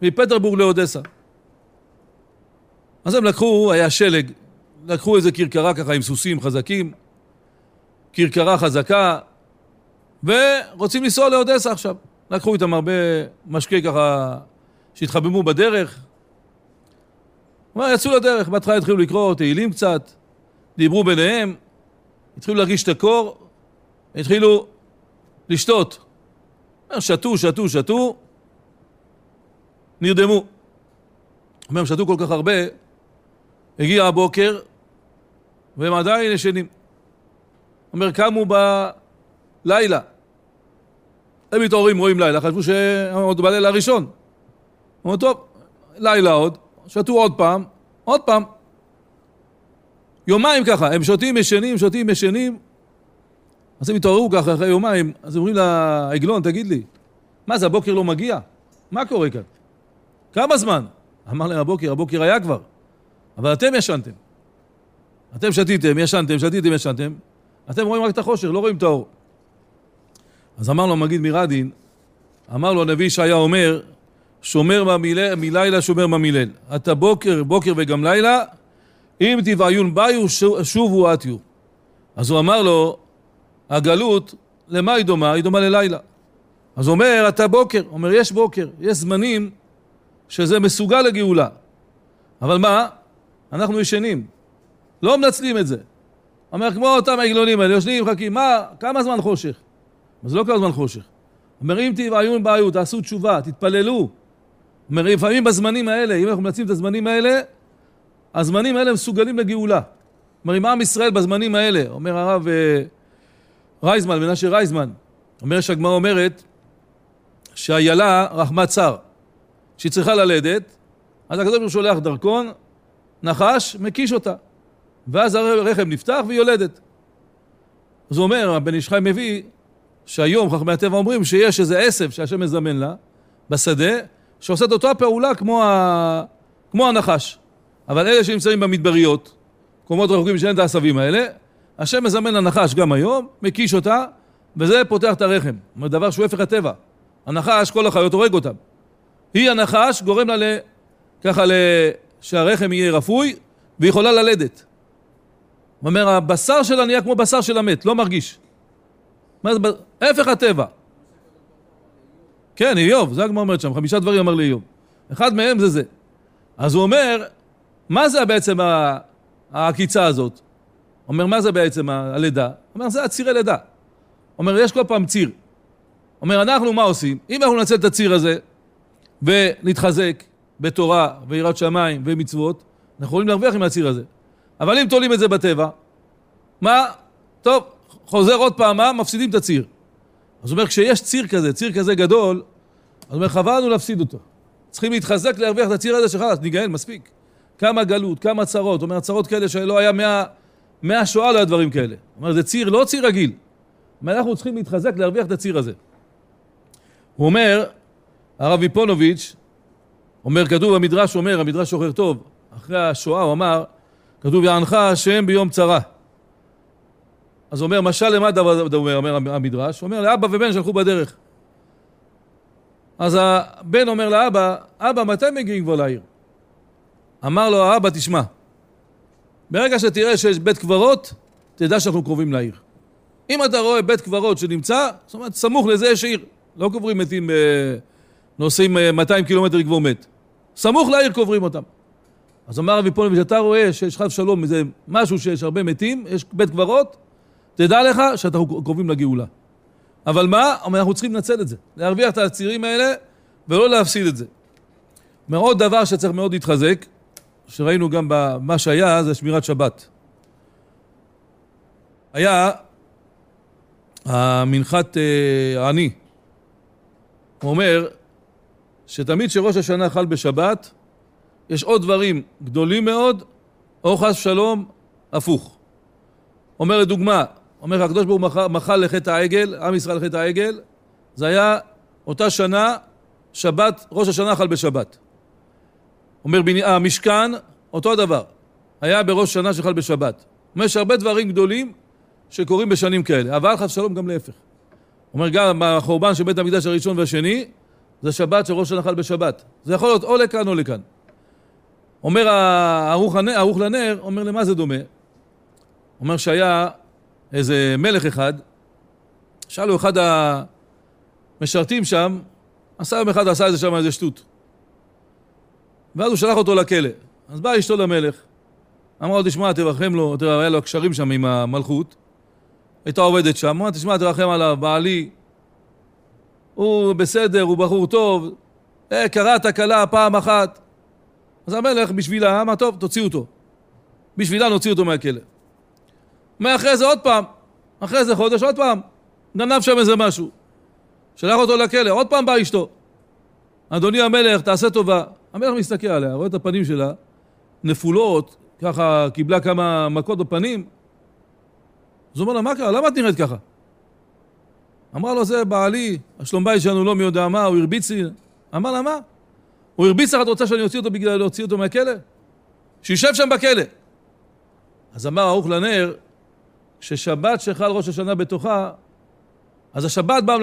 מפטרבורג לאודסה. אז הם לקחו, היה שלג, לקחו איזה כרכרה ככה עם סוסים חזקים, כרכרה חזקה, ורוצים לנסוע לאודסה עכשיו. לקחו איתם הרבה משקה ככה שהתחממו בדרך. כלומר, יצאו לדרך, בהתחלה התחילו לקרוא תהילים קצת, דיברו ביניהם, התחילו להרגיש את הקור, התחילו לשתות. שתו, שתו, שתו, נרדמו. אומר, שתו כל כך הרבה, הגיע הבוקר, והם עדיין ישנים. אומר, קמו בלילה. הם מתעוררים, רואים לילה, חשבו שהם עוד בלילה הראשון. אמרו, טוב, לילה עוד, שתו עוד פעם, עוד פעם. יומיים ככה, הם שותים, ישנים, שותים, ישנים. אז הם התעוררו ככה אחרי יומיים, אז אומרים לעגלון, תגיד לי, מה זה, הבוקר לא מגיע? מה קורה כאן? כמה זמן? אמר להם הבוקר, הבוקר היה כבר, אבל אתם ישנתם. אתם שתיתם, ישנתם, שתיתם, ישנתם, אתם רואים רק את החושר, לא רואים את האור. אז אמר לו המגיד מרדין, אמר לו הנביא ישעיה אומר, שומר ממיל... מלילה שומר ממילל. אתה בוקר, בוקר וגם לילה, אם תבעיון ביו שובו עטיו. אז הוא אמר לו, הגלות, למה היא דומה? היא דומה ללילה. אז הוא אומר, אתה בוקר. הוא אומר, יש בוקר, יש זמנים שזה מסוגל לגאולה. אבל מה? אנחנו ישנים. לא מנצלים את זה. אומר, כמו אותם העגלונים האלה, יושנים, מחכים, מה, כמה זמן חושך? אז לא כמה זמן חושך. אומר, אם תבעיון בעיו, תעשו תשובה, תתפללו. אומר, לפעמים בזמנים האלה, אם אנחנו מנצלים את הזמנים האלה, הזמנים האלה מסוגלים לגאולה. אומר, אם עם ישראל בזמנים האלה, אומר הרב אה, רייזמן, מנשה רייזמן, אומר שהגמרא אומרת שאיילה רחמת צר, שהיא צריכה ללדת, אז הקדוש ברוך הוא שולח דרכון, נחש, מקיש אותה. ואז הרחם נפתח והיא יולדת. אז הוא אומר, הבן איש חי מביא, שהיום חכמי הטבע אומרים שיש איזה עשב שהשם מזמן לה, בשדה, שעושה את אותה פעולה כמו, ה... כמו הנחש. אבל אלה שנמצאים במדבריות, מקומות רחוקים שאין את העשבים האלה, השם מזמן לנחש גם היום, מקיש אותה, וזה פותח את הרחם. זאת אומרת, דבר שהוא הפך הטבע. הנחש, כל החיות הורג אותם. היא הנחש, גורם לה ל... ככה ל... שהרחם יהיה רפוי, והיא יכולה ללדת. הוא אומר, הבשר שלה נהיה כמו בשר של המת, לא מרגיש. מה זה, הפך הטבע. כן, איוב, זה הגמרא אומרת שם, חמישה דברים אמר לאיוב. אחד מהם זה זה. אז הוא אומר, מה זה בעצם העקיצה הזאת? אומר, מה זה בעצם הלידה? אומר, זה הצירי לידה. אומר, יש כל פעם ציר. אומר, אנחנו מה עושים? אם אנחנו ננצל את הציר הזה ונתחזק בתורה ויראת שמיים ומצוות, אנחנו יכולים להרוויח עם הציר הזה. אבל אם תולים את זה בטבע, מה? טוב, חוזר עוד פעם, מה? מפסידים את הציר. אז הוא אומר, כשיש ציר כזה, ציר כזה גדול, אז הוא אומר, חבל לנו להפסיד אותו. צריכים להתחזק להרוויח את הציר הזה שחלאס, ניגאל, מספיק. כמה גלות, כמה צרות, הוא אומר, צרות כאלה שלא היה מאה, מהשואה לא היה דברים כאלה. הוא אומר, זה ציר, לא ציר רגיל. אנחנו צריכים להתחזק להרוויח את הציר הזה. הוא אומר, הרב איפונוביץ', אומר, כתוב במדרש, אומר, המדרש שוחר טוב, אחרי השואה הוא אמר, כתוב, יענך השם ביום צרה. אז אומר, משל למה דבר אומר, אומר המדרש? אומר, לאבא ובן שלחו בדרך. אז הבן אומר לאבא, אבא, מתי מגיעים כבר לעיר? אמר לו האבא, תשמע, ברגע שתראה שיש בית קברות, תדע שאנחנו קרובים לעיר. אם אתה רואה בית קברות שנמצא, זאת אומרת, סמוך לזה יש עיר. לא קוברים מתים, אה, נוסעים 200 אה, קילומטר לקבור מת. סמוך לעיר קוברים אותם. אז אמר רבי פולנביץ', אתה רואה שיש חס שלום, זה משהו שיש הרבה מתים, יש בית קברות, תדע לך שאנחנו קרובים לגאולה. אבל מה? אנחנו צריכים לנצל את זה. להרוויח את הצעירים האלה ולא להפסיד את זה. עוד דבר שצריך מאוד להתחזק, שראינו גם במה שהיה, זה שמירת שבת. היה המנחת אה, העני. הוא אומר שתמיד כשראש השנה חל בשבת, יש עוד דברים גדולים מאוד, או חס ושלום, הפוך. אומר לדוגמה, אומר הקדוש ברוך הוא מחל לחטא העגל, עם ישראל לחטא העגל, זה היה אותה שנה, שבת, ראש השנה חל בשבת. אומר המשכן, אותו הדבר, היה בראש שנה שחל בשבת. אומר יש הרבה דברים גדולים שקורים בשנים כאלה, אבל חס ושלום גם להפך. אומר גם בחורבן של בית המקדש הראשון והשני, זה שבת שראש השנה חל בשבת. זה יכול להיות או לכאן או לכאן. אומר הערוך לנר, אומר למה זה דומה? אומר שהיה איזה מלך אחד, שאלו אחד המשרתים שם, עשה יום אחד עשה איזה שם איזה שטות. ואז הוא שלח אותו לכלא. אז באה אשתו למלך, אמרה לו, תשמע, תרחם לו, תראה, היה לו קשרים שם עם המלכות, הייתה עובדת שם, אמרה, תשמע, תרחם עליו, בעלי, הוא בסדר, הוא בחור טוב, אה, קרה תקלה פעם אחת. אז המלך בשבילה אמר, טוב, תוציאו אותו. בשבילה נוציא אותו מהכלא. מאחרי זה עוד פעם, אחרי זה חודש עוד פעם, גנב שם איזה משהו. שלח אותו לכלא, עוד פעם באה אשתו. אדוני המלך, תעשה טובה. המלך מסתכל עליה, רואה את הפנים שלה, נפולות, ככה קיבלה כמה מכות בפנים. אז הוא אומר לה, מה קרה? למה את נראית ככה? אמר לו, זה בעלי, השלום בית שלנו לא מי יודע מה, הוא הרביץ לי. אמר לה, מה? הוא הרביץ לך, את רוצה שאני אוציא אותו בגלל להוציא אותו מהכלא? שישב שם בכלא. אז אמר ערוך לנר, כששבת שחל ראש השנה בתוכה, אז השבת באה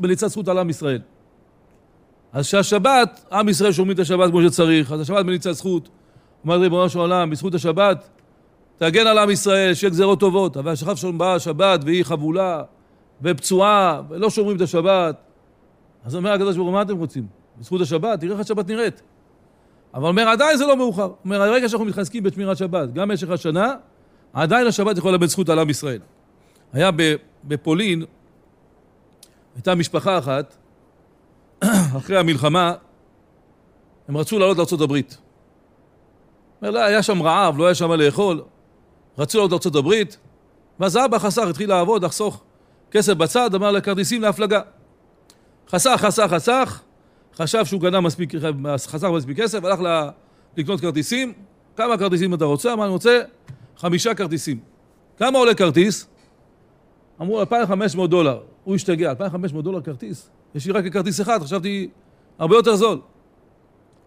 מליצת זכות על עם ישראל. אז שהשבת, עם ישראל שומרים את השבת כמו שצריך, אז השבת מליצת זכות. אומר ריבונו של עולם, בזכות השבת, תגן על עם ישראל, שיהיה גזירות טובות. אבל שם באה השבת והיא חבולה ופצועה, ולא שומרים את השבת. אז אומר הקדוש ברוך הוא, מה אתם רוצים? בזכות השבת, תראה איך השבת נראית. אבל אומר, עדיין זה לא מאוחר. אומר, הרגע שאנחנו מתחזקים בשמירת שבת, גם במשך השנה, עדיין השבת יכולה לאבד זכות על עם ישראל. היה בפולין, הייתה משפחה אחת, אחרי המלחמה, הם רצו לעלות לארה"ב. אומר, לא, היה שם רעב, לא היה שם מה לאכול, רצו לעלות לארה"ב, ואז האבא חסך, התחיל לעבוד, לחסוך כסף בצד, אמר לכרטיסים להפלגה. חסך, חסך, חסך, חשב שהוא קנה מספיק, חסך מספיק כסף, הלך לקנות כרטיסים, כמה כרטיסים אתה רוצה? אמר, אני רוצה חמישה כרטיסים. כמה עולה כרטיס? אמרו 2,500 דולר. הוא השתגע, 2,500 דולר כרטיס? יש לי רק כרטיס אחד, חשבתי הרבה יותר זול.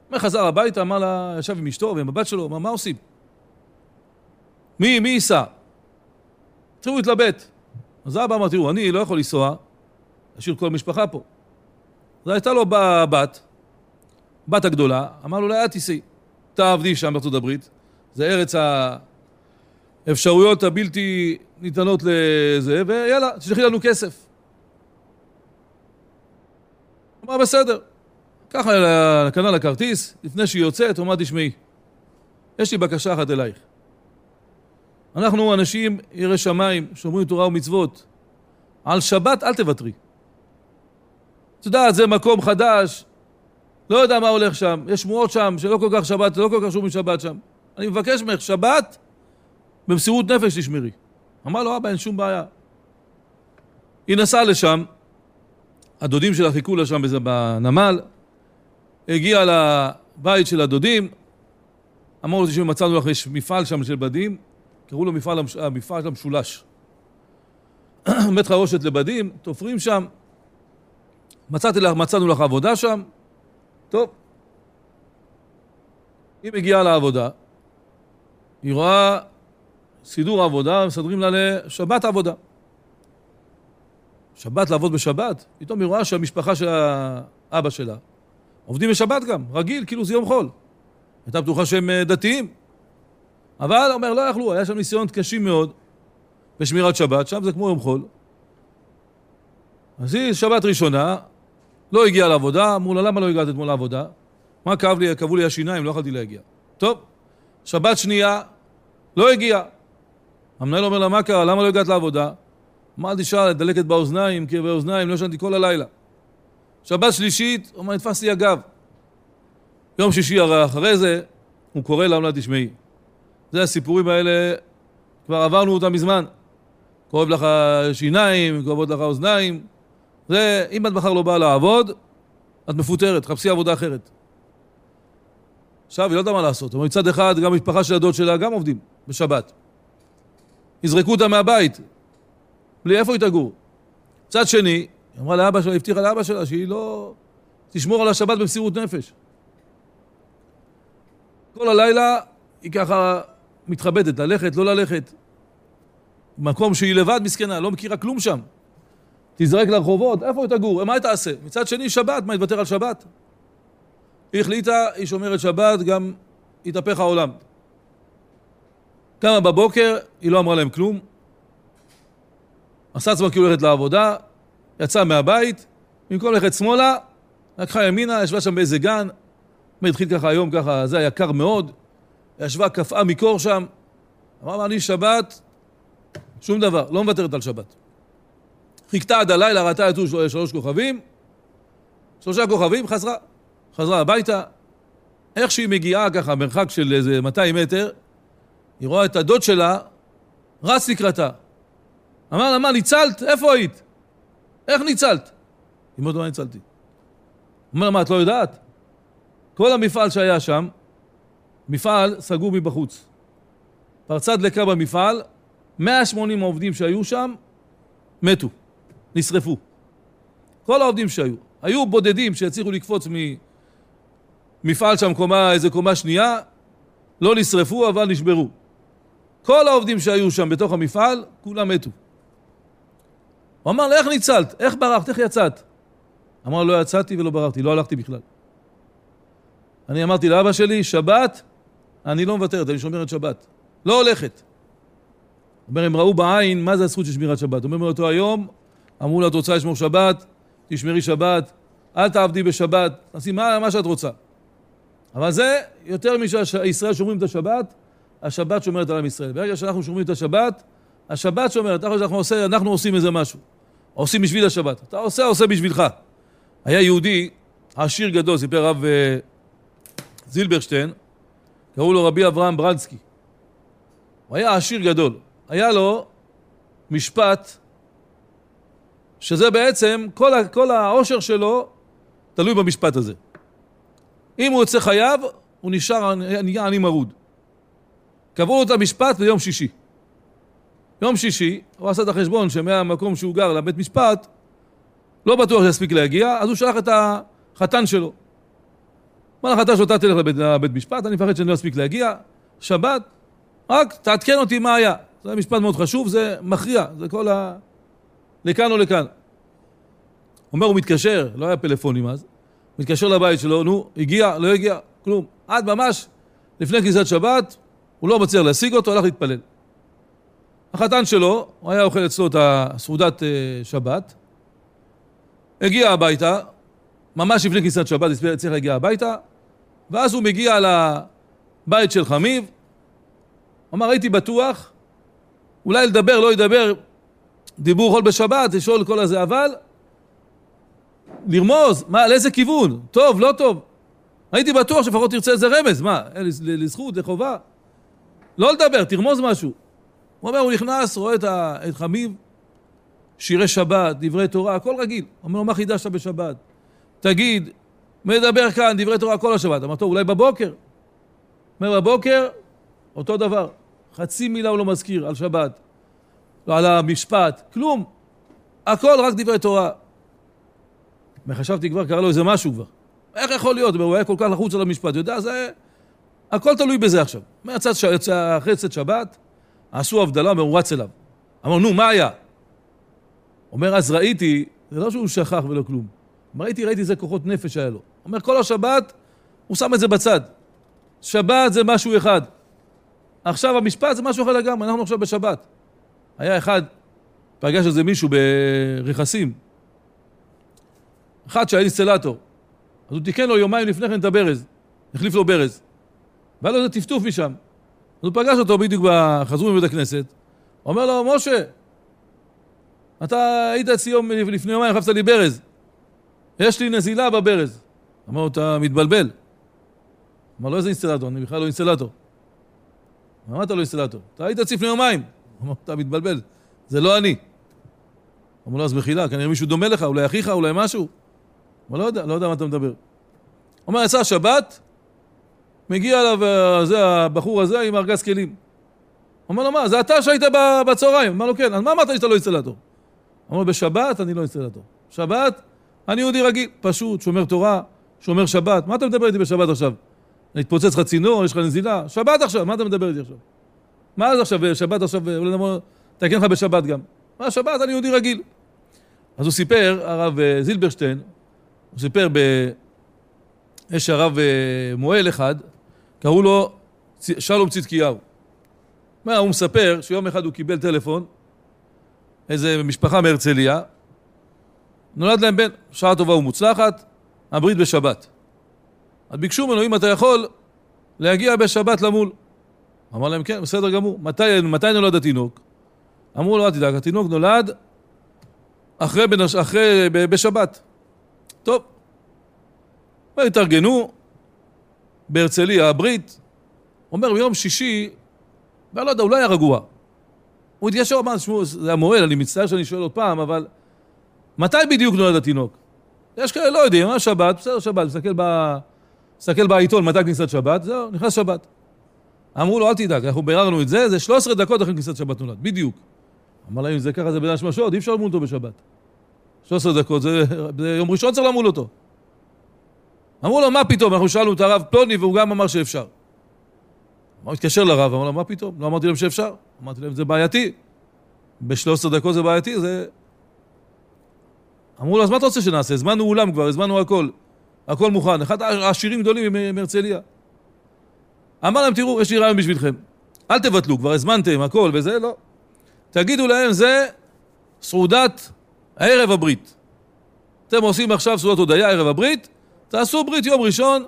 הוא חזר הביתה, אמר לה, ישב עם אשתו ועם הבת שלו, אמר, מה עושים? מי, מי ייסע? התחילו להתלבט. אז אבא אמר, תראו, אני לא יכול לנסוע, להשאיר כל המשפחה פה. אז הייתה לו בת, בת הגדולה, אמר לו, לא, את תיסעי. תעבדי שם בארצות הברית, זה ארץ האפשרויות הבלתי ניתנות לזה, ויאללה, תשלחי לנו כסף. אמר, בסדר. ככה קנה לה כרטיס, לפני שהיא יוצאת, הוא אמר, תשמעי, יש לי בקשה אחת אלייך. אנחנו אנשים יראי שמיים, שומרים תורה ומצוות. על שבת אל תוותרי. את יודעת, זה מקום חדש, לא יודע מה הולך שם, יש שמועות שם שלא כל כך שבת, לא כל כך שומרים שבת שם. אני מבקש ממך, שבת, במסירות נפש תשמרי. אמר לו, אבא, אין שום בעיה. היא נסעה לשם, הדודים שלה חיכו לה שם בנמל, הגיעה לבית של הדודים, אמרו לו, תשמעו, מצאנו לך, יש מפעל שם של בדים, קראו לו מפעל, המפעל המשולש. בית חרושת לבדים, תופרים שם, מצאתי לך, מצאנו לך עבודה שם, טוב. היא מגיעה לעבודה, היא רואה סידור עבודה, מסדרים לה לשבת עבודה. שבת לעבוד בשבת, פתאום היא רואה שהמשפחה של האבא שלה עובדים בשבת גם, רגיל, כאילו זה יום חול. הייתה בטוחה שהם אה, דתיים. אבל, אומר, לא יכלו, היה שם ניסיונות קשים מאוד בשמירת שבת, שם זה כמו יום חול. אז היא שבת ראשונה, לא הגיעה לעבודה, אמרו לה, למה לא הגעת אתמול לעבודה? מה כאב לי, כאבו לי השיניים, לא יכולתי להגיע. טוב, שבת שנייה, לא הגיעה. המנהל אומר לה, מה קרה, למה לא הגעת לעבודה? אמר, אל תשאל, דלקת באוזניים, כאבי אוזניים, לא ישנתי כל הלילה. שבת שלישית, הוא אומר, נתפס לי הגב. יום שישי אחרי זה, הוא קורא לה, אומר תשמעי. זה הסיפורים האלה, כבר עברנו אותם מזמן. כואב לך שיניים, כואבות לך אוזניים. זה, אם את מחר לא באה לעבוד, את מפוטרת, חפשי עבודה אחרת. עכשיו, היא לא יודעה מה לעשות. אבל מצד אחד, גם המשפחה של הדוד שלה גם עובדים בשבת. יזרקו אותה מהבית. בלי איפה היא תגור. מצד שני, היא אמרה לאבא שלה, הבטיחה לאבא שלה שהיא לא... תשמור על השבת במסירות נפש. כל הלילה היא ככה מתחבטת, ללכת, לא ללכת. מקום שהיא לבד מסכנה, לא מכירה כלום שם. תזרק לרחובות, איפה היא תגור? מה היא תעשה? מצד שני, שבת, מה, היא תוותר על שבת? היא החליטה, היא שומרת שבת, גם התהפך העולם. קמה בבוקר, היא לא אמרה להם כלום. עשה עצמה כאילו הולכת לעבודה, יצאה מהבית, במקום ללכת שמאלה, לקחה ימינה, ישבה שם באיזה גן, התחיל ככה היום, ככה, זה היה קר מאוד, ישבה, קפאה מקור שם, אמרה, אני שבת, שום דבר, לא מוותרת על שבת. חיכתה עד הלילה, ראתה יצאו שלוש כוכבים, שלושה כוכבים, חזרה. חזרה הביתה. איך שהיא מגיעה ככה, מרחק של איזה 200 מטר, היא רואה את הדוד שלה, רץ לקראתה. אמר לה, מה, ניצלת? איפה היית? איך ניצלת? היא אומרת מה ניצלתי? אומר לה, מה, את לא יודעת? כל המפעל שהיה שם, מפעל סגור מבחוץ. פרצה דלקה במפעל, 180 העובדים שהיו שם, מתו, נשרפו. כל העובדים שהיו. היו בודדים שהצליחו לקפוץ ממפעל שם קומה, איזה קומה שנייה, לא נשרפו אבל נשברו. כל העובדים שהיו שם בתוך המפעל, כולם מתו. הוא אמר לה, איך ניצלת? איך ברחת? איך יצאת? אמר, לא יצאתי ולא ברחתי, לא הלכתי בכלל. אני אמרתי לאבא שלי, שבת, אני לא מוותרת, אני שומרת שבת. לא הולכת. אומר, הם ראו בעין מה זה הזכות של שמירת שבת. אומר מאותו היום, אמרו לה, את רוצה לשמור שבת? תשמרי שבת, אל תעבדי בשבת, תעשי מה, מה שאת רוצה. אבל זה יותר משהישראל שומרים את השבת, השבת שומרת על עם ישראל. ברגע שאנחנו שומרים את השבת, השבת שומרת, אתה חושב שאנחנו עושה, אנחנו עושים איזה משהו. עושים בשביל השבת. אתה עושה, עושה בשבילך. היה יהודי, עשיר גדול, סיפר רב אה, זילברשטיין, קראו לו רבי אברהם ברנסקי. הוא היה עשיר גדול. היה לו משפט שזה בעצם, כל, כל העושר שלו תלוי במשפט הזה. אם הוא יוצא חייב, הוא נשאר, נהיה עני מרוד. קבעו את המשפט ביום שישי. יום שישי, הוא עשה את החשבון שמהמקום שהוא גר לבית משפט, לא בטוח שיספיק להגיע, אז הוא שלח את החתן שלו. לחתן שלו, אתה תלך לבית, לבית משפט, אני מפחד שאני לא אספיק להגיע, שבת, רק תעדכן אותי מה היה. זה משפט מאוד חשוב, זה מכריע, זה כל ה... לכאן או לכאן. אומר, הוא מתקשר, לא היה פלאפונים אז, מתקשר לבית שלו, נו, הגיע, לא הגיע, כלום. עד ממש לפני כניסת שבת, הוא לא מצליח להשיג אותו, הלך להתפלל. החתן שלו, הוא היה אוכל אצלו את הסעודת אה, שבת, הגיע הביתה, ממש לפני כניסת שבת, הצליח להגיע הביתה, ואז הוא מגיע לבית של חמיב, אמר, הייתי בטוח, אולי לדבר, לא ידבר, דיבור חול בשבת, לשאול כל הזה, אבל לרמוז, מה, לאיזה כיוון? טוב, לא טוב. הייתי בטוח שלפחות תרצה איזה רמז, מה, לזכות, לחובה? לא לדבר, תרמוז משהו. הוא אומר, הוא נכנס, רואה את, ה, את חמיב, שירי שבת, דברי תורה, הכל רגיל. אומר לו, מה חידשת בשבת? תגיד, מדבר כאן דברי תורה כל השבת. אמר, טוב, אולי בבוקר. אומר, בבוקר, אותו דבר. חצי מילה הוא לא מזכיר על שבת. לא על המשפט, כלום. הכל רק דברי תורה. וחשבתי כבר, קרה לו איזה משהו כבר. איך יכול להיות? הוא היה כל כך לחוץ על המשפט. יודע, זה... הכל תלוי בזה עכשיו. יצא אחרי צאת שבת, עשו הבדלה, הוא רץ אליו. אמר, נו, מה היה? אומר, אז ראיתי, זה לא שהוא שכח ולא כלום. ראיתי, ראיתי איזה כוחות נפש היה לו. אומר, כל השבת, הוא שם את זה בצד. שבת זה משהו אחד. עכשיו המשפט זה משהו אחר לגמרי, אנחנו עכשיו בשבת. היה אחד, פגש איזה מישהו ברכסים, אחד שהיה אינסטלטור, אז הוא תיקן לו יומיים לפני כן את הברז, החליף לו ברז. והיה לו איזה טפטוף משם. אז הוא פגש אותו בדיוק, חזרו מבית הכנסת, הוא אומר לו, משה, אתה היית אצלי לפני יומיים, חפת לי ברז. יש לי נזילה בברז. אמר לו, אתה מתבלבל. אמר לו, איזה אינסטלטור? אני בכלל לא אינסטלטור. אמרת לו אינסטלטור? אתה היית אצלי לפני יומיים. אמר, אתה מתבלבל, זה לא אני. אמר לו, אז מחילה, כנראה מישהו דומה לך, אולי אחיך, אולי משהו. אמר, לא יודע, לא יודע מה אתה מדבר. אומר, יצא שבת, מגיע אליו אה, זה, הבחור הזה עם ארגז כלים. אומר לו, מה, זה אתה שהיית בצהריים? אמר לו, כן, אז מה אמרת לי שאתה לא אינסטלטור? אמר לו, בשבת אני לא אינסטלטור. שבת, אני יהודי רגיל, פשוט, שומר תורה, שומר שבת. מה אתה מדבר איתי בשבת עכשיו? התפוצץ לך צינור, יש לך נזילה? שבת עכשיו, מה אתה מדבר איתי עכשיו? מה זה עכשיו, שבת עכשיו, אולי נאמר, תקן לך בשבת גם. מה, שבת, אני יהודי רגיל. אז הוא סיפר, הרב אה, זילברשטיין, הוא סיפר ב... יש הרב אה, מועל אחד, קראו לו שלום צדקיהו. מה, הוא מספר שיום אחד הוא קיבל טלפון, איזה משפחה מהרצליה, נולד להם בן, שעה טובה ומוצלחת, הברית בשבת. אז ביקשו ממנו, אם אתה יכול, להגיע בשבת למול. אמר להם, כן, בסדר גמור. מתי, מתי נולד התינוק? אמרו לו, אל תדאג, התינוק נולד אחרי, בנש... אחרי ב... בשבת. טוב. והתארגנו בהרצליה, הברית. אומר, ביום שישי, ואני לא יודע, אולי היה רגוע. הוא התיישר, אמר, תשמעו, זה המוהל, אני מצטער שאני שואל עוד פעם, אבל מתי בדיוק נולד התינוק? יש כאלה, לא יודעים, מה שבת, בסדר, שבת, מסתכל, ב... מסתכל בעיתון מתי כניסת שבת, זהו, נכנס שבת. אמרו לו, אל תדאג, אנחנו ביררנו את זה, זה 13 דקות אחרי כניסת שבת נולד, בדיוק. אמר להם, אם זה ככה, זה בין השמשות, אי אפשר למול אותו בשבת. 13 דקות, זה, זה יום ראשון צריך למול אותו. אמרו לו, מה פתאום? אנחנו שאלנו את הרב פלוני והוא גם אמר שאפשר. הוא התקשר לרב, אמר לו, מה פתאום? לא אמרתי להם שאפשר. אמרתי להם, זה בעייתי. ב-13 דקות זה בעייתי, זה... אמרו לו, אז מה אתה רוצה שנעשה? הזמנו אולם כבר, הזמנו הכל. הכל מוכן. אחד העשירים גדולים מהרצליה. אמר להם, תראו, יש לי רעיון בשבילכם. אל תבטלו, כבר הזמנתם הכל וזה, לא. תגידו להם, זה סעודת ערב הברית. אתם עושים עכשיו סעודת הודיה, ערב הברית, תעשו ברית יום ראשון,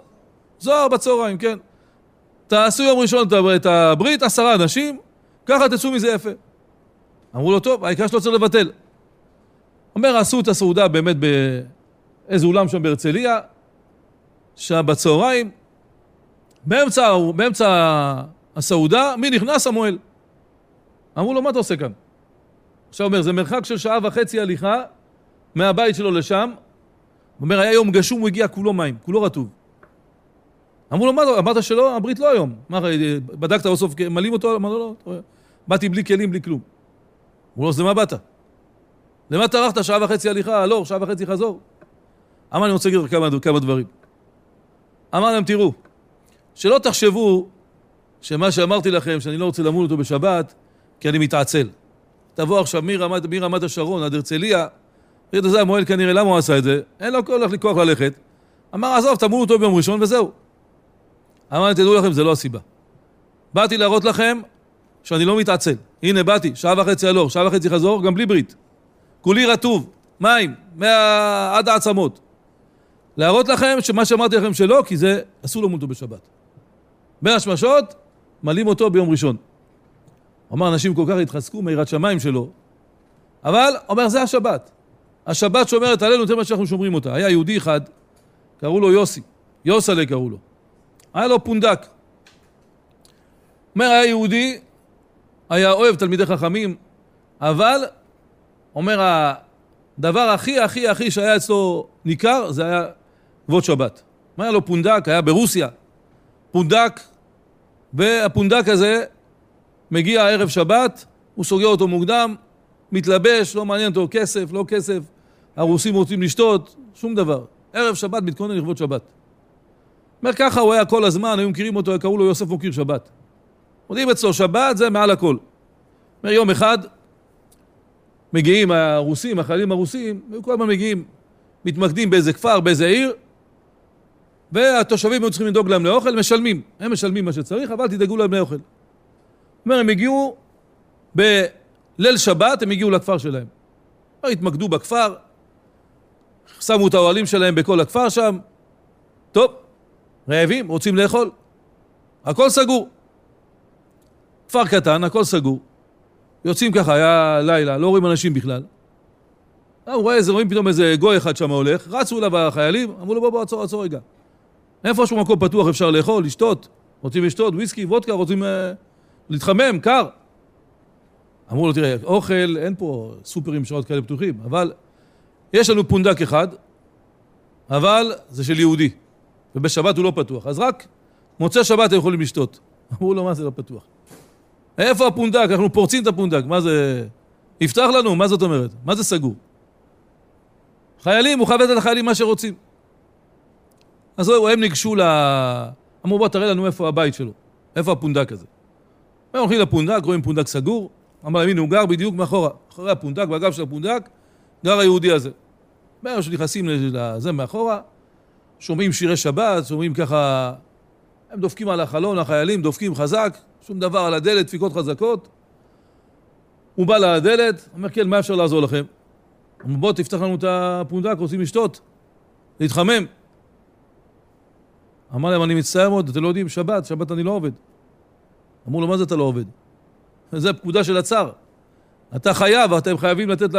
זוהר בצהריים, כן. תעשו יום ראשון את הברית, עשרה אנשים, ככה תצאו מזה יפה. אמרו לו, טוב, העיקר שלא צריך לבטל. אומר, עשו את הסעודה באמת באיזה אולם שם בהרצליה, שם בצהריים, באמצע, באמצע הסעודה, מי נכנס? המוהל. אמרו לו, מה אתה עושה כאן? עכשיו אומר, זה מרחק של שעה וחצי הליכה מהבית שלו לשם. הוא אומר, היה יום גשום, הוא הגיע כולו מים, כולו רטוב. אמרו לו, מה, אמרת שלא? הברית לא היום. מה, בדקת בסוף, מלאים אותו? אמר לו, לא, באתי בלי כלים, בלי כלום. אמרו לו, אז למה באת? למה טרחת שעה וחצי הליכה, הלוך, שעה וחצי חזור? אמר, אני רוצה להגיד לך כמה, כמה דברים. אמר להם, תראו, שלא תחשבו שמה שאמרתי לכם, שאני לא רוצה למול אותו בשבת, כי אני מתעצל. תבוא עכשיו מרמת, מרמת השרון עד הרצליה, תגיד, זה המועל כנראה, למה הוא עשה את זה? אין לו כוח ללכת. אמר, עזוב, תמול אותו ביום ראשון וזהו. אמר, תדעו לכם, זה לא הסיבה. באתי להראות לכם שאני לא מתעצל. הנה, באתי, שעה וחצי הלוך, שעה וחצי חזור, גם בלי ברית. כולי רטוב, מים, מה... עד העצמות. להראות לכם שמה שאמרתי לכם שלא, כי זה אסור למות אותו בשבת. בין השמשות, מלאים אותו ביום ראשון. אמר, אנשים כל כך התחזקו מיראת שמיים שלו, אבל, אומר, זה השבת. השבת שומרת עלינו יותר ממה שאנחנו שומרים אותה. היה יהודי אחד, קראו לו יוסי, יוסלה קראו לו. היה לו פונדק. אומר, היה יהודי, היה אוהב תלמידי חכמים, אבל, אומר, הדבר הכי הכי הכי שהיה אצלו ניכר, זה היה כבוד שבת. היה לו פונדק, היה ברוסיה. פונדק, והפונדק הזה מגיע ערב שבת, הוא סוגר אותו מוקדם, מתלבש, לא מעניין אותו כסף, לא כסף, הרוסים רוצים לשתות, שום דבר. ערב שבת מתכונן לכבוד שבת. אומר ככה הוא היה כל הזמן, היו מכירים אותו, קראו לו יוסף מוקיר שבת. יודעים אצלו שבת זה מעל הכל. אומר יום אחד מגיעים הרוסים, החיילים הרוסים, היו כל הזמן מגיעים, מתמקדים באיזה כפר, באיזה עיר, והתושבים היו צריכים לדאוג להם לאוכל, משלמים. הם משלמים מה שצריך, אבל תדאגו להם לאוכל. אומר, הם הגיעו בליל שבת, הם הגיעו לכפר שלהם. התמקדו בכפר, שמו את האוהלים שלהם בכל הכפר שם. טוב, רעבים, רוצים לאכול. הכל סגור. כפר קטן, הכל סגור. יוצאים ככה, היה לילה, לא רואים אנשים בכלל. הוא רואה איזה, רואים פתאום איזה גוי אחד שם הולך, רצו אליו החיילים, אמרו לו בוא בוא עצור עצור רגע. איפה שהוא מקום פתוח אפשר לאכול, לשתות, רוצים לשתות, וויסקי, וודקה, רוצים uh, להתחמם, קר. אמרו לו תראה, אוכל, אין פה סופרים שעות כאלה פתוחים, אבל יש לנו פונדק אחד, אבל זה של יהודי, ובשבת הוא לא פתוח, אז רק מוצא שבת הם יכולים לשתות. אמרו לו מה זה לא פתוח? איפה הפונדק? אנחנו פורצים את הפונדק, מה זה... יפתח לנו, מה זאת אומרת? מה זה סגור? חיילים, הוא חייב לתת לחיילים מה שרוצים. אז הם ניגשו ל... אמרו בוא תראה לנו איפה הבית שלו, איפה הפונדק הזה. הם הולכים לפונדק, רואים פונדק סגור, אמר להם הנה הוא גר בדיוק מאחורה, אחרי הפונדק, בגב של הפונדק, גר היהודי הזה. בערב שנכנסים לזה מאחורה, שומעים שירי שבת, שומעים ככה, הם דופקים על החלון, החיילים דופקים חזק, שום דבר על הדלת, דפיקות חזקות. הוא בא לדלת, אומר כן, מה אפשר לעזור לכם? אמרו בוא תפתח לנו את הפונדק, רוצים לשתות, להתחמם. אמר להם, אני מצטער מאוד, אתם לא יודעים, שבת, שבת אני לא עובד. אמרו לו, מה זה אתה לא עובד? זה פקודה של הצאר. אתה חייב, אתם חייבים לתת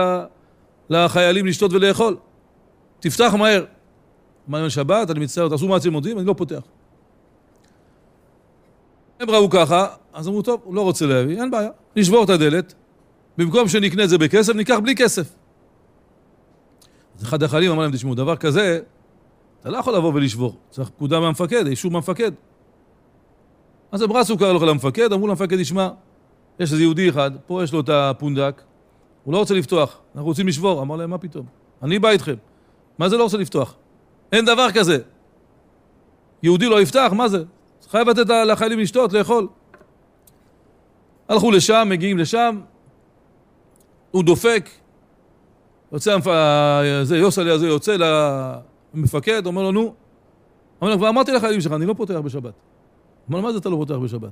לחיילים לשתות ולאכול. תפתח מהר. אמר להם, שבת, אני מצטער, תעשו מה אתם יודעים, אני לא פותח. הם ראו ככה, אז אמרו, טוב, הוא לא רוצה להביא, אין בעיה. נשבור את הדלת, במקום שנקנה את זה בכסף, ניקח בלי כסף. אז אחד החיילים אמר להם, תשמעו, דבר כזה, אתה לא יכול לבוא ולשבור, צריך פקודה מהמפקד, אישור מהמפקד. אז הם רצו לו למפקד, אמרו למפקד, תשמע, יש איזה יהודי אחד, פה יש לו את הפונדק, הוא לא רוצה לפתוח, אנחנו רוצים לשבור. אמר להם, מה פתאום? אני בא איתכם. מה זה לא רוצה לפתוח? אין דבר כזה. יהודי לא יפתח, מה זה? חייב לתת לחיילים לשתות, לאכול. הלכו לשם, מגיעים לשם, הוא דופק, יוצא, זה יוסלי הזה יוצא למפקד, אומר לו, נו. אומר לו, כבר אמרתי לחיילים שלך, אני לא פותח בשבת. אומר לו, מה זה אתה לא פותח בשבת?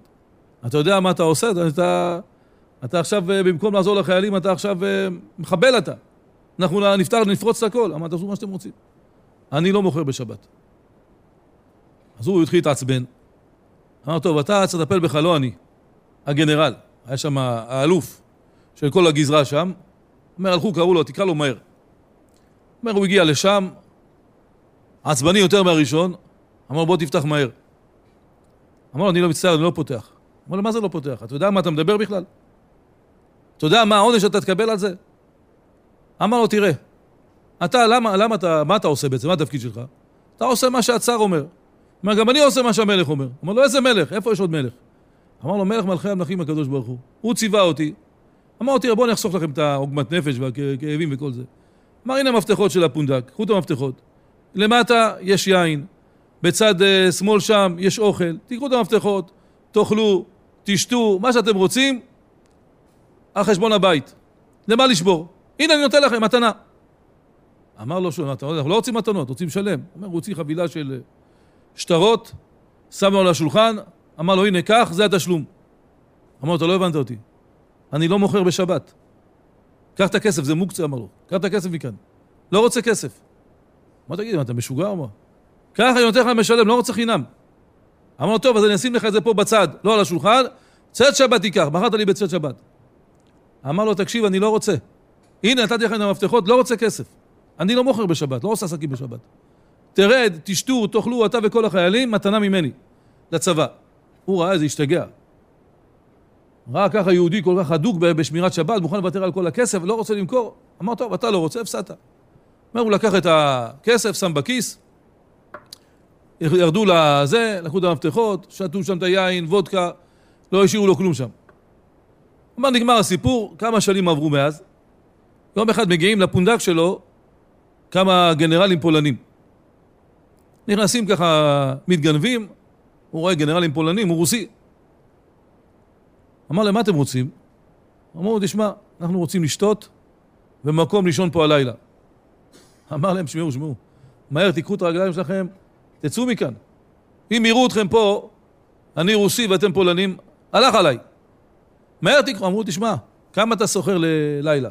אתה יודע מה אתה עושה? אתה, אתה עכשיו, אה, במקום לעזור לחיילים, אתה עכשיו אה, מחבל אתה. אנחנו נפתח, נפרוץ את הכל. אמר, תעשו מה שאתם רוצים. אני לא מוכר בשבת. אז הוא התחיל להתעצבן. אמר, טוב, אתה צריך לטפל בך, לא אני. הגנרל. היה שם האלוף של כל הגזרה שם. אומר, הלכו, קראו לו, תקרא לו מהר. אומר, הוא הגיע לשם, עצבני יותר מהראשון, אמר, בוא תפתח מהר. אמר לו, אני לא מצטער, אני לא פותח. אמר לו, מה זה לא פותח? אתה יודע מה אתה מדבר בכלל? אתה יודע מה העונש שאתה תקבל על זה? אמר לו, תראה, אתה, למה, למה אתה, מה אתה עושה בעצם? מה התפקיד שלך? אתה עושה מה שהצאר אומר. אומר, גם אני עושה מה שהמלך אומר. אמר לו, איזה מלך? איפה יש עוד מלך? אמר לו, מלך מלכי המלכים הקדוש ברוך הוא. הוא ציווה אותי. אמר תראה, בואו אני אחסוך לכם את העוגמת נפש והכאבים וכל זה. אמר, הנה המפתחות של הפונדק, קחו את המפתחות. למטה יש יין, בצד uh, שמאל שם יש אוכל, תיקחו את המפתחות, תאכלו, תשתו, מה שאתם רוצים, על חשבון הבית. למה לשבור? הנה אני נותן לכם מתנה. אמר לו שוב, אנחנו לא רוצים מתנות, רוצים שלם. הוא אומר, הוא הוציא חבילה של אה, שטרות, שם לו על השולחן, אמר לו, הנה, קח, זה התשלום. אמר לו, אתה לא הבנת אותי. אני לא מוכר בשבת. קח את הכסף, זה מוקצה, אמר לו. קח את הכסף מכאן. לא רוצה כסף. מה תגיד, אתה משוגע מה? ככה אני נותן לך משלם, לא רוצה חינם. אמר לו, טוב, אז אני אשים לך את זה פה בצד, לא על השולחן, צאת שבת תיקח, מכרת לי בצאת שבת. אמר לו, תקשיב, אני לא רוצה. הנה, נתתי לכם את המפתחות, לא רוצה כסף. אני לא מוכר בשבת, לא עושה עסקים בשבת. תרד, תשתו, תאכלו, אתה וכל החיילים, מתנה ממני, לצבא. הוא ראה איזה השתגע. ראה ככה יהודי כל כך הדוק בשמירת שבת, מוכן לוותר על כל הכסף, לא רוצה למכור. אמר, טוב, אתה לא רוצה, הפסדת. אומר, הוא לקח את הכסף, שם בכיס, ירדו לזה, לקחו את המפתחות, שתו שם את היין, וודקה, לא השאירו לו כלום שם. אמר, נגמר הסיפור, כמה שנים עברו מאז. יום אחד מגיעים לפונדק שלו כמה גנרלים פולנים. נכנסים ככה, מתגנבים, הוא רואה גנרלים פולנים, הוא רוסי. אמר להם, מה אתם רוצים? אמרו, תשמע, אנחנו רוצים לשתות ומקום לישון פה הלילה. אמר להם, שמעו, שמעו, מהר תיקחו את הרגליים שלכם, תצאו מכאן. אם יראו אתכם פה, אני רוסי ואתם פולנים, הלך עליי. מהר תיקחו, אמרו, תשמע, כמה אתה שוכר ללילה?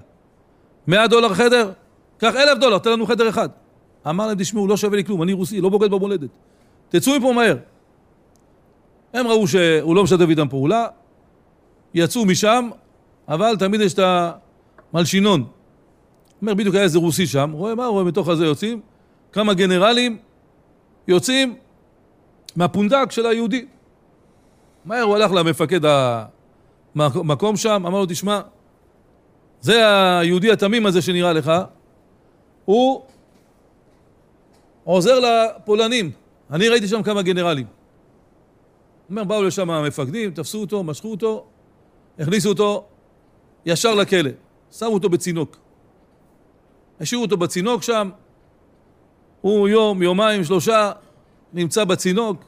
100 דולר חדר? קח אלף דולר, תן לנו חדר אחד. אמר להם, תשמעו, לא שווה לי כלום, אני רוסי, לא בוגד במולדת. תצאו מפה מהר. הם ראו שהוא לא משתף איתם פעולה, יצאו משם, אבל תמיד יש את המלשינון. אומר, בדיוק היה איזה רוסי שם, רואה מה? רואה מתוך הזה יוצאים כמה גנרלים יוצאים מהפונדק של היהודי. מהר הוא הלך למפקד המקום שם, אמר לו, תשמע, זה היהודי התמים הזה שנראה לך, הוא עוזר לפולנים. אני ראיתי שם כמה גנרלים. אומר, באו לשם המפקדים, תפסו אותו, משכו אותו, הכניסו אותו ישר לכלא. שמו אותו בצינוק. השאירו אותו בצינוק שם, הוא יום, יומיים, שלושה, נמצא בצינוק,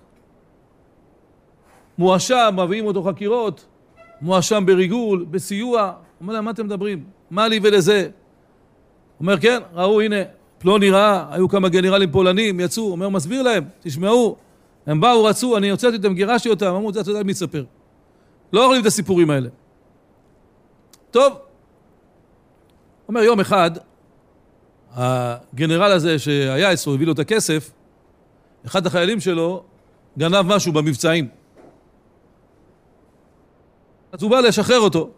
מואשם, מביאים אותו חקירות, מואשם בריגול, בסיוע. אומר להם, מה אתם מדברים? מה לי ולזה? אומר, כן, ראו, הנה, פלוני ראה, היו כמה גנרלים פולנים, יצאו, אומר, מסביר להם, תשמעו, הם באו, רצו, אני הוצאתי אותם, גירשתי אותם, אמרו, אתה יודע מי יספר. לא אוכלים את הסיפורים האלה. טוב, אומר, יום אחד, הגנרל הזה שהיה אצלו, הביא לו את הכסף, אחד החיילים שלו גנב משהו במבצעים. אז הוא בא לשחרר אותו.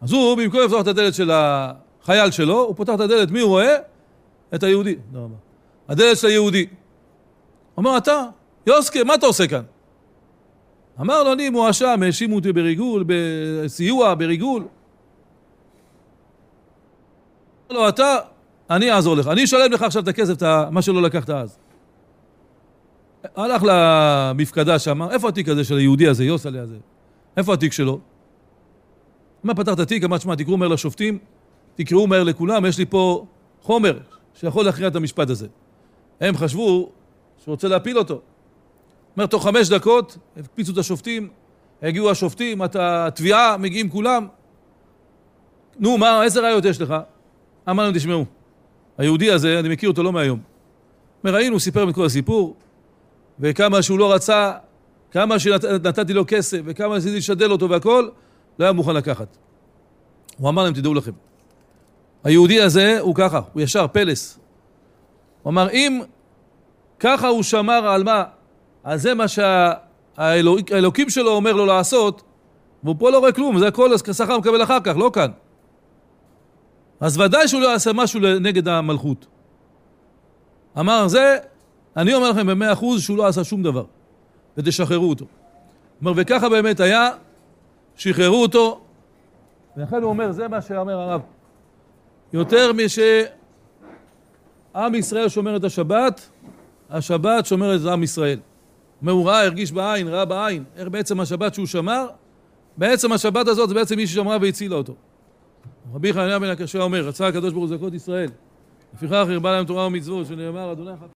אז הוא, במקום לפתוח את הדלת של החייל שלו, הוא פותח את הדלת, מי הוא רואה? את היהודי. לא רבה. הדלת של היהודי. אומר, אתה, יוסקה, מה אתה עושה כאן? אמר לו, אני מואשם, האשימו אותי בריגול, בסיוע, בריגול. אמר לו, אתה, אני אעזור לך, אני אשלם לך עכשיו את הכסף, מה שלא לקחת אז. הלך למפקדה שם, איפה התיק הזה של היהודי הזה, יוסלה הזה? איפה התיק שלו? מה פתח את התיק, אמר, שמע, תקראו מהר לשופטים, תקראו מהר לכולם, יש לי פה חומר שיכול להכריע את המשפט הזה. הם חשבו שהוא רוצה להפיל אותו. אומר, תוך חמש דקות, הקפיצו את השופטים, הגיעו השופטים, התביעה, מגיעים כולם. נו, מה, איזה ראיות יש לך? אמר להם, תשמעו, היהודי הזה, אני מכיר אותו לא מהיום. אומר, ראינו, סיפר את כל הסיפור, וכמה שהוא לא רצה, כמה שנתתי לו כסף, וכמה ניסיתי לשדל אותו והכל, לא היה מוכן לקחת. הוא אמר להם, תדעו לכם, היהודי הזה הוא ככה, הוא ישר פלס. הוא אמר, אם ככה הוא שמר על מה? על זה מה שהאלוקים שלו אומר לו לעשות, והוא פה לא רואה כלום, זה הכל שכר מקבל אחר כך, לא כאן. אז ודאי שהוא לא יעשה משהו נגד המלכות. אמר זה, אני אומר לכם במאה אחוז שהוא לא עשה שום דבר, ותשחררו אותו. אומר, וככה באמת היה, שחררו אותו, ולכן הוא אומר, זה מה שאומר הרב. יותר משעם ישראל שומר את השבת, השבת שומרת את עם ישראל. אומר, הוא ראה, הרגיש בעין, ראה בעין, איך בעצם השבת שהוא שמר, בעצם השבת הזאת זה בעצם מי ששמרה והצילה אותו. רבי חנניה בן הקשה אומר, רצה הקדוש ברוך הוא זכות ישראל. לפיכך הרבה להם תורה ומצוות, שנאמר, אדוני